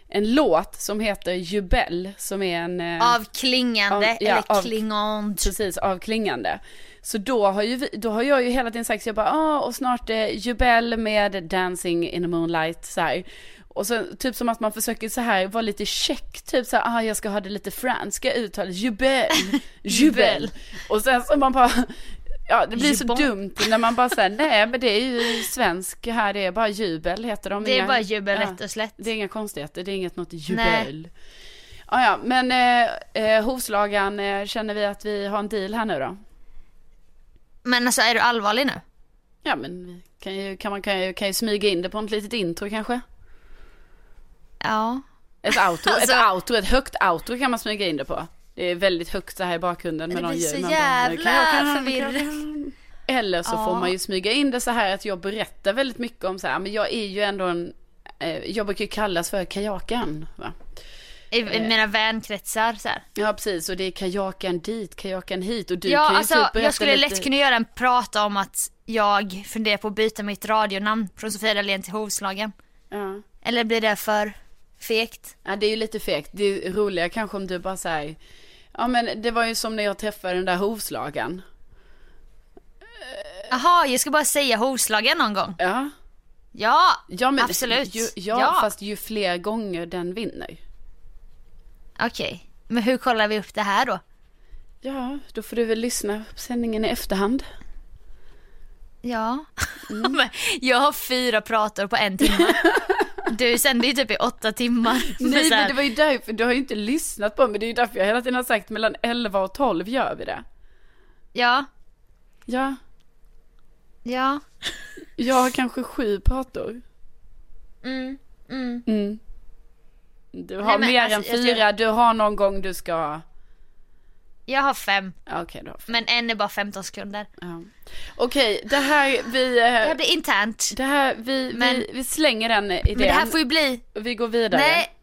en låt som heter Jubel, som är en... eh, Avklingande av- ja, eller klingande. Precis, avklingande. Så då har, ju då har jag ju hela tiden sagt, så jag bara, ah, och snart är Jubel med Dancing in the Moonlight, så här. Och så typ som att man försöker så här vara lite check, typ så här, ah, jag ska ha det lite franska uttalet, Jubel, [laughs] Jubel. Och sen så man bara, ja det blir så Jubon. dumt när man bara säger nej men det är ju svensk här, det är bara Jubel heter de. Det är Inga- bara jubel ja. rätt och slätt. Det är inga konstigheter, det är inget något jubel. Ja, ja, men eh, eh, hovslagan, eh, känner vi att vi har en deal här nu då? Men alltså är du allvarlig nu? Ja, men kan ju, kan man kan ju, kan ju smyga in det på ett litet intro kanske? Ja. Ett outro, Alltså- ett outro, ett högt outro kan man smyga in det på. Det är väldigt högt så här i bakgrunden med Det någon ljud. så Man bara, jävla jag- Eller så Ja. får man ju smyga in det så här att jag berättar väldigt mycket om så här, men jag är ju ändå en, eh, jag brukar ju kallas för kajaken. Va? I, Eh. mina vänkretsar så här. Ja precis, och det är kajaken dit, kajaken hit och du ja, kan ju alltså typ jag skulle lite... lätt kunna göra en prata om att jag funderar på att byta mitt radionamn från Sofia Dalén till Hovslagen. Ja. Eller blir det för fegt? ja, det är ju lite fegt. Det är roligare kanske om du bara säger Ja men det var ju som när jag träffade den där hovslagen. Jaha, jag ska bara säga Hovslagen någon gång. Ja. Ja, Ja men absolut. Ju, ja, Ja. fast ju fler gånger den vinner. Okej, men hur kollar vi upp det här då? Ja, då får du väl lyssna på sändningen i efterhand. Ja, Mm. [laughs] Jag har fyra prator på en timme. Du sänder ju typ i åtta timmar. [laughs] Nej men det var ju därför, du har ju inte lyssnat på mig. Det är ju därför jag hela tiden har sagt mellan 11 och 12 gör vi det. Ja, Ja, ja. jag har kanske sju prator. Mm, mm. Mm. Du har Nej, mer alltså, än jag fyra, du har någon gång du ska... Jag har fem, har fem. men en är bara 15 sekunder. Ja. Okej, det här, vi... Det eh, här blir internt. Det här, vi, Men- vi, vi slänger den idén. Men det här får ju bli... och Vi går vidare. Nej,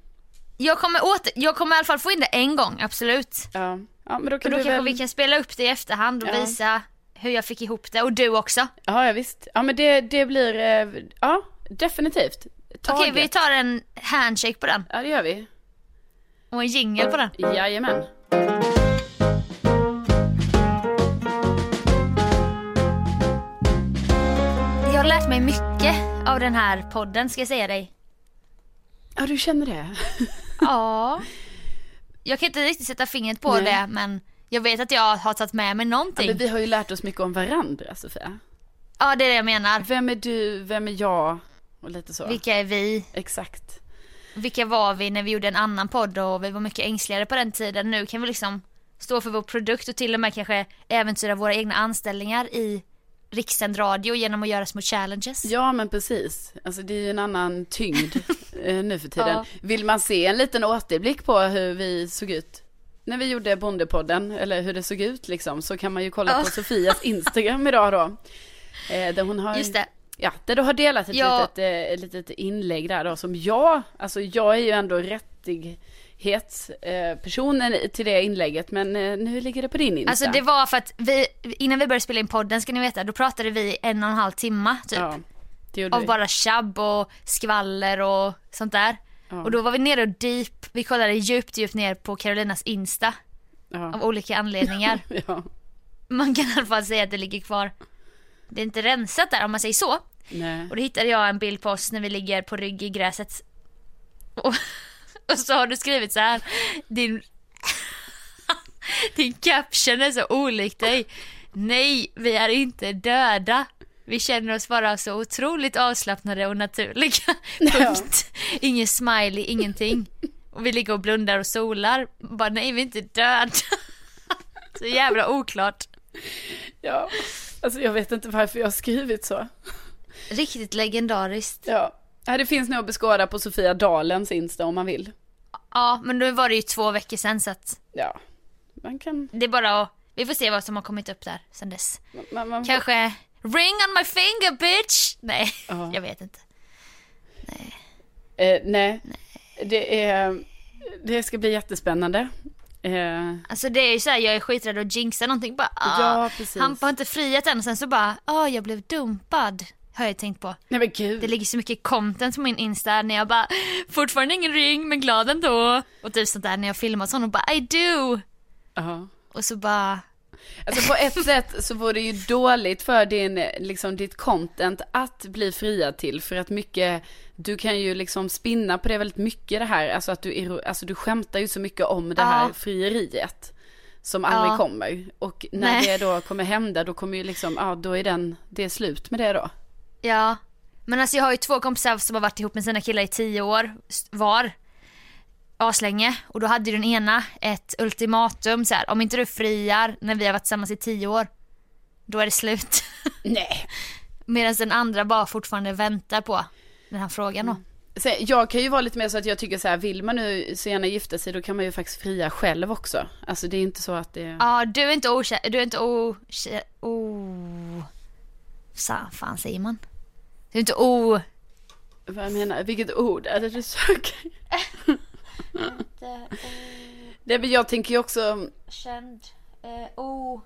jag kommer, åter, jag kommer i alla fall få in det en gång, absolut. Ja. ja, men då Och kan då du kanske väl... vi kan spela upp det i efterhand och Ja. visa hur jag fick ihop det. Och du också. Ja, ja, visst. Ja, men det, det blir... eh, Ja, definitivt. Okej, vi tar en handshake på den. Ja, det gör vi. Och en jingle på den. Jajamän. Jag har lärt mig mycket av den här podden, ska jag säga dig. Ja, du känner det? Ja. Jag kan inte riktigt sätta fingret på Nej. det, men jag vet att jag har tagit med mig Ja, någonting. men vi har ju lärt oss mycket om varandra, Sofia. Ja, det är det jag menar. Vem är du, vem är jag? Och lite så. Vilka är vi? Exakt. Vilka var vi när vi gjorde en annan podd och vi var mycket ängsligare på den tiden. Nu kan vi liksom stå för vår produkt och till och med kanske äventyra våra egna anställningar i rikssänd radio genom att göra små challenges. Ja, men precis. Alltså det är ju en annan tyngd [laughs] eh, nu för tiden. Ja. Vill man se en liten återblick på hur vi såg ut när vi gjorde Bondepodden, eller hur det såg ut liksom, så kan man ju kolla Ja. på Sofias Instagram idag då. Eh, där hon har, Just det. Ja, där du har delat ett, Ja. litet, eh, ett litet inlägg där då, som jag, alltså jag är ju ändå rättighetspersonen personen till det inlägget, men eh, nu ligger det på din Insta. Alltså det var för att vi, innan vi började spela in podden ska ni veta, då pratade vi en och en halv timme typ. Ja, Av vi. bara tjabb och skvaller och sånt där. Ja. Och då var vi nere och deep, vi kollade djupt djupt ner på Carolinas Insta. Av olika anledningar. [laughs] Man kan i alla fall säga att det ligger kvar. Det är inte rensat där om man säger så. Nej. Och då hittade jag en bild på oss när vi ligger på rygg i gräset. Och, [laughs] och så har du skrivit så här. Din, [laughs] din caption är så olik dig. Nej, vi är inte döda. Vi känner oss bara så otroligt avslappnade och naturliga. [laughs] Ja. Punkt. Ingen smiley, ingenting. Och vi ligger och blundar och solar. Bara nej, vi är inte döda. Så jävla oklart. Ja, alltså jag vet inte varför jag har skrivit så. Riktigt legendariskt. Ja, det finns nog att beskåda på Sofia Dalens Insta om man vill. Ja, men då var det ju två veckor sedan så att Ja, man kan... det är bara att, vi får se vad som har kommit upp där sen dess. Man, man, Kanske ring on my finger bitch! Nej, Ja. [laughs] jag vet inte. Eh, nej, det är... Det ska bli jättespännande. Eh, Alltså det är ju såhär, jag är skiträdd att jinxa någonting bara ah, Ja, precis. Han har inte friat än och sen så bara, ah jag blev dumpad. Har jag tänkt på. nej men gud. Det ligger så mycket content på min Insta när jag bara, fortfarande ingen ring men glad ändå. Och typ sånt där när jag filmar sånt och bara I do. Ja. Och så bara, Alltså på ett sätt så vore det ju dåligt för din, liksom ditt content att bli friad till. För att mycket, du kan ju liksom spinna på det väldigt mycket det här. Alltså att du, alltså du skämtar ju så mycket om det här Ja. frieriet. Som aldrig Ja. kommer. Och när Nej. det då kommer hända då kommer ju liksom, ja då är den, det är slut med det då. ja. Men alltså jag har ju två kompisar som har varit ihop med sina killar i tio år var. Aslänge. Och då hade ju den ena ett ultimatum så här, om inte du friar när vi har varit tillsammans i tio år, då är det slut. [laughs] Nej. Medan den andra bara fortfarande väntar på den här frågan då. Så jag kan ju vara lite mer så att jag tycker så här, vill man nu så gärna gifta sig då kan man ju faktiskt fria själv också. Alltså det är inte så att det... Ja, du är inte okär, du är inte o... o... Sa, fan säger man? Du är inte o... Vad menar, vilket ord är det du söker? [laughs] Nej men jag tänker ju också, Känd, eh, o...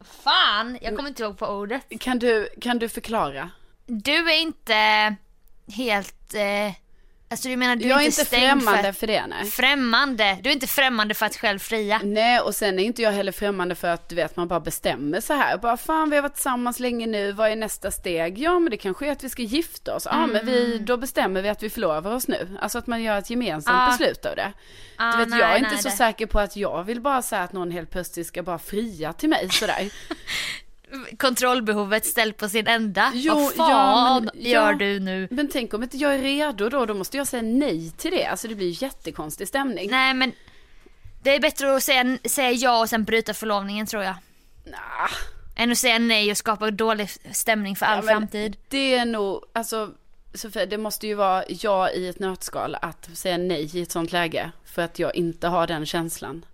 Fan, jag kommer inte ihåg på ordet. kan du, kan du förklara? Du är inte helt... Eh, alltså du menar du jag är inte främmande för... för det nej. Främmande. Du är inte främmande för att själv fria. Nej och sen är inte jag heller främmande för att du vet man bara bestämmer så här. Bara fan vi har varit tillsammans länge nu, vad är nästa steg? Ja men det kanske är att vi ska gifta oss. Ja men vi, Mm. då bestämmer vi att vi förlovar oss nu. Alltså att man gör ett gemensamt Ja. beslut av det. Ah, Du vet nej, jag är nej, inte så det- säker på att jag vill bara säga att någon helt plötsligt ska bara fria till mig sådär. [laughs] Kontrollbehovet ställt på sin ända. Jo, Vad ja, fan men- gör ja. du nu? Men tänk om inte jag är redo då, då måste jag säga nej till det. Alltså det blir jättekonstig stämning. Nej men det är bättre att säga, säga ja och sen bryta förlovningen tror jag. Nah. Än att säga nej och skapa dålig stämning för all Ja, framtid. Det är nog, alltså Sofia, det måste ju vara jag i ett nötskal att säga nej i ett sånt läge. För att jag inte har den känslan.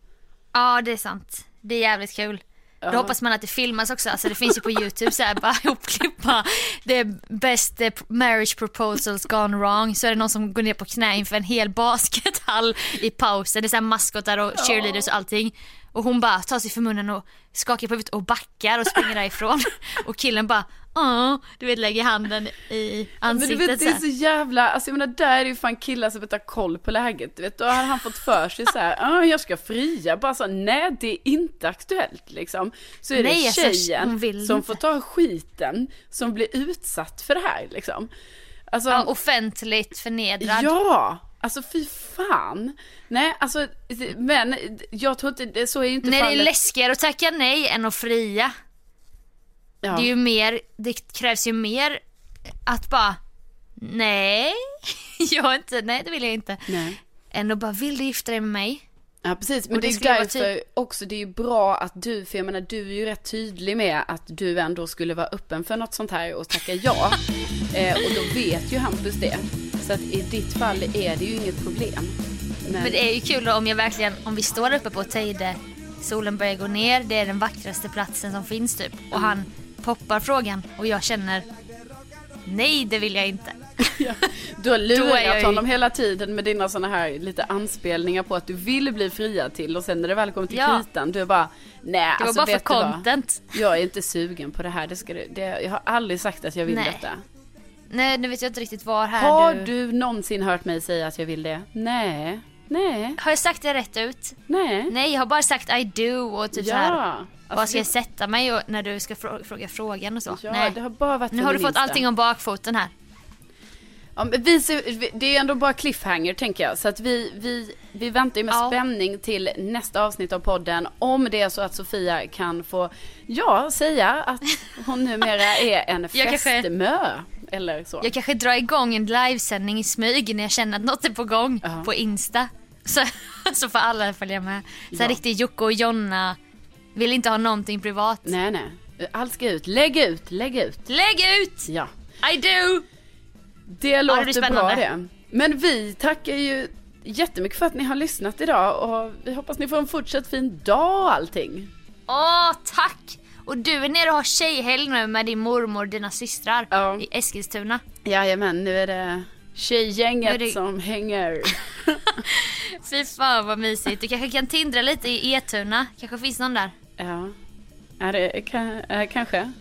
Ja det är sant. Det är jävligt kul. Då hoppas man att det filmas också, alltså det finns ju på youtube så här bara [laughs] ihopklippa det är best eh, marriage proposals gone wrong. Så är det någon som går ner på knä inför en hel baskethall i pausen, det är så här maskotar och cheerleaders och allting. Och hon bara tar sig för munnen och skakar på huvudet och backar och springer därifrån. [laughs] Och killen bara Du vet lägger handen i Men du ansiktet vet, det är så jävla, alltså jag menar där är det ju fan killar som inte har koll på läget. Du vet, då har han fått för sig så här, [laughs] ah, jag ska fria, bara så, nej det är inte aktuellt liksom. Så är Nej, det alltså, tjejen som får ta skiten, som blir utsatt för det här liksom. Alltså, Ja, offentligt förnedrad. Ja, alltså fy fan. Nej, alltså, men jag tror inte, så är ju inte Nej det är fallet. läskigare att tacka nej än att fria. Ja. Det är ju mer, det krävs ju mer att bara nej, [laughs] jag inte, nej det vill jag inte. Nej. Än att bara, vill du gifta dig med mig? Ja precis, men det, det är därför också, det är ju bra att du, för jag menar du är ju rätt tydlig med att du ändå skulle vara öppen för något sånt här och tacka ja. [laughs] eh, och då vet ju Hampus det. Så att i ditt fall är det ju inget problem. Men, Men det är ju kul då om jag verkligen, om vi står uppe på Teide, solen börjar gå ner, det är den vackraste platsen som finns typ. Och han poppar frågan och jag känner, nej det vill jag inte. du har lurat honom hela tiden med dina såna här lite anspelningar på att du vill bli friad till och sen när det väl kommer till Ja. kritan, du är bara, nej Det var alltså bara för du vad? content. Jag är inte sugen på det här, det ska du, det, jag har aldrig sagt att jag vill Nej. detta. Nej nu vet jag inte riktigt var här Har du... du någonsin hört mig säga att jag vill det? Nej, nej, Har jag sagt det rätt ut? nej. Nej jag har bara sagt I do och typ så här. Ja, Var alltså, ska jag sätta mig och, när du ska frå- fråga frågan och så? ja Nej. det har bara varit Nu har du fått allting om bakfoten här. Ja, men vi ser, det är ändå bara cliffhanger tänker jag. Så att vi, vi, vi väntar ju med Ja. spänning till nästa avsnitt av podden. Om det är så att Sofia kan få, ja, säga att hon numera är en [laughs] fästmö. Eller så. Jag kanske drar igång en livesändning i smyg när jag känner att något är på gång Ja. på Insta. Så, [laughs] så får alla följa med. Så Ja. riktigt Jocke och Jonna vill inte ha någonting privat. Nej, nej. Allt ska ut. Lägg ut, lägg ut. Lägg ut! Ja. I do! Det låter blir bra det. Men vi tackar ju jättemycket för att ni har lyssnat idag och vi hoppas ni får en fortsatt fin dag och allting. Åh, tack! Och du är nere och har tjejhelg nu med din mormor och dina systrar Ja. i Eskilstuna. Jajamän, nu är det tjejgänget är det- som hänger. [laughs] Fy fan vad mysigt. Du kanske kan tindra lite i Etuna. Kanske finns någon där. Ja, ja det kan, äh, kanske.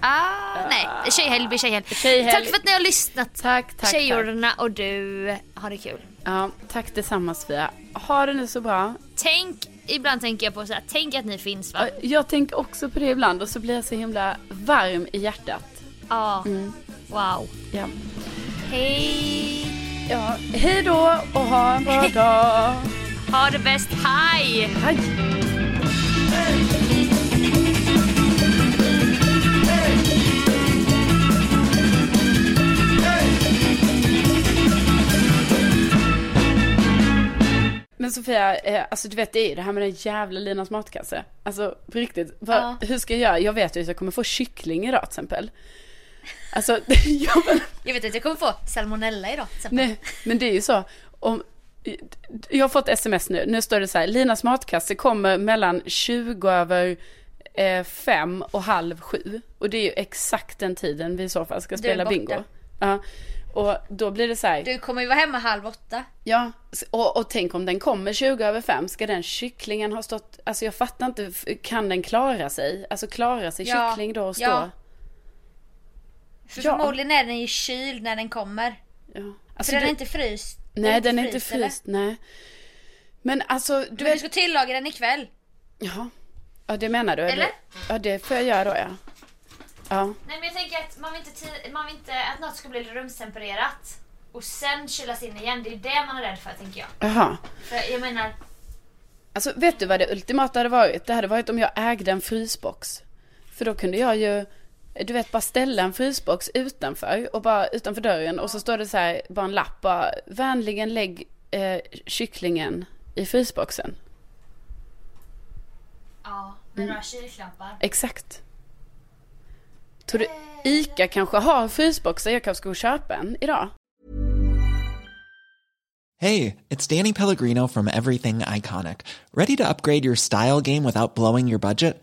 Ah, nej, tjejhelg blir tjejhelg. Tjejhelg. Tack för att ni har lyssnat. Tack, tack. Tjejorna och du, ha det kul. Ja, tack detsamma Sofia. Ha det nu så bra. Tänk, ibland tänker jag på så här, tänk att ni finns va? Ja, Jag tänker också på det ibland och så blir jag så himla varm i hjärtat. Ja. Wow. Ja. Hej! Ja, hej då och ha en bra dag. Ha det bäst, hej! Hej. Men Sofia, eh, alltså du vet det är ju det här med den jävla Linas matkasse. Alltså på riktigt, vad, Ja. hur ska jag göra? Jag vet ju att jag kommer få kyckling idag till exempel. Alltså, [laughs] ja, men, Jag vet att jag kommer få salmonella idag till exempel. nej, men det är ju så. Om, jag har fått sms nu, nu står det så här, Linas matkasse kommer mellan 20 över eh, fem och halv sju. Och det är ju exakt den tiden vi i så fall ska spela bingo. Ja, och då blir det så här, Du kommer ju vara hemma halv åtta. Ja, och, och tänk om den kommer 20 över 5, ska den kycklingen ha stått, alltså jag fattar inte, kan den klara sig? Alltså klara sig Ja, kyckling då och stå? ja. För Ja. förmodligen är den ju kyld när den kommer. Ja. För Alltså, den är du- inte fryst. Nej, den är inte eller? fryst, nej. Men alltså, du Men du vet, ska tillaga den ikväll. ja. ja det menar du? Eller? Ja, det får jag göra då ja. Ja, Nej men jag tänker att man vill inte, man vill inte att något ska bli rumstempererat. Och sen kylas in igen. Det är det man är rädd för tänker jag. jaha. För jag menar, Alltså vet du vad det ultimata hade varit? Det hade varit om jag ägde en frysbox. För då kunde jag ju, du vet, bara ställa en frysbox utanför och bara utanför dörren och så står det så här, bara en lapp, bara vänligen lägg eh, kycklingen i frysboxen. ja, med några kylklappar. Exakt. Tror du ICA kanske har frysboxar? Jag kanske ska gå och köpa en idag. Hey, it's Danny Pellegrino from Everything Iconic. Ready to upgrade your style game without blowing your budget?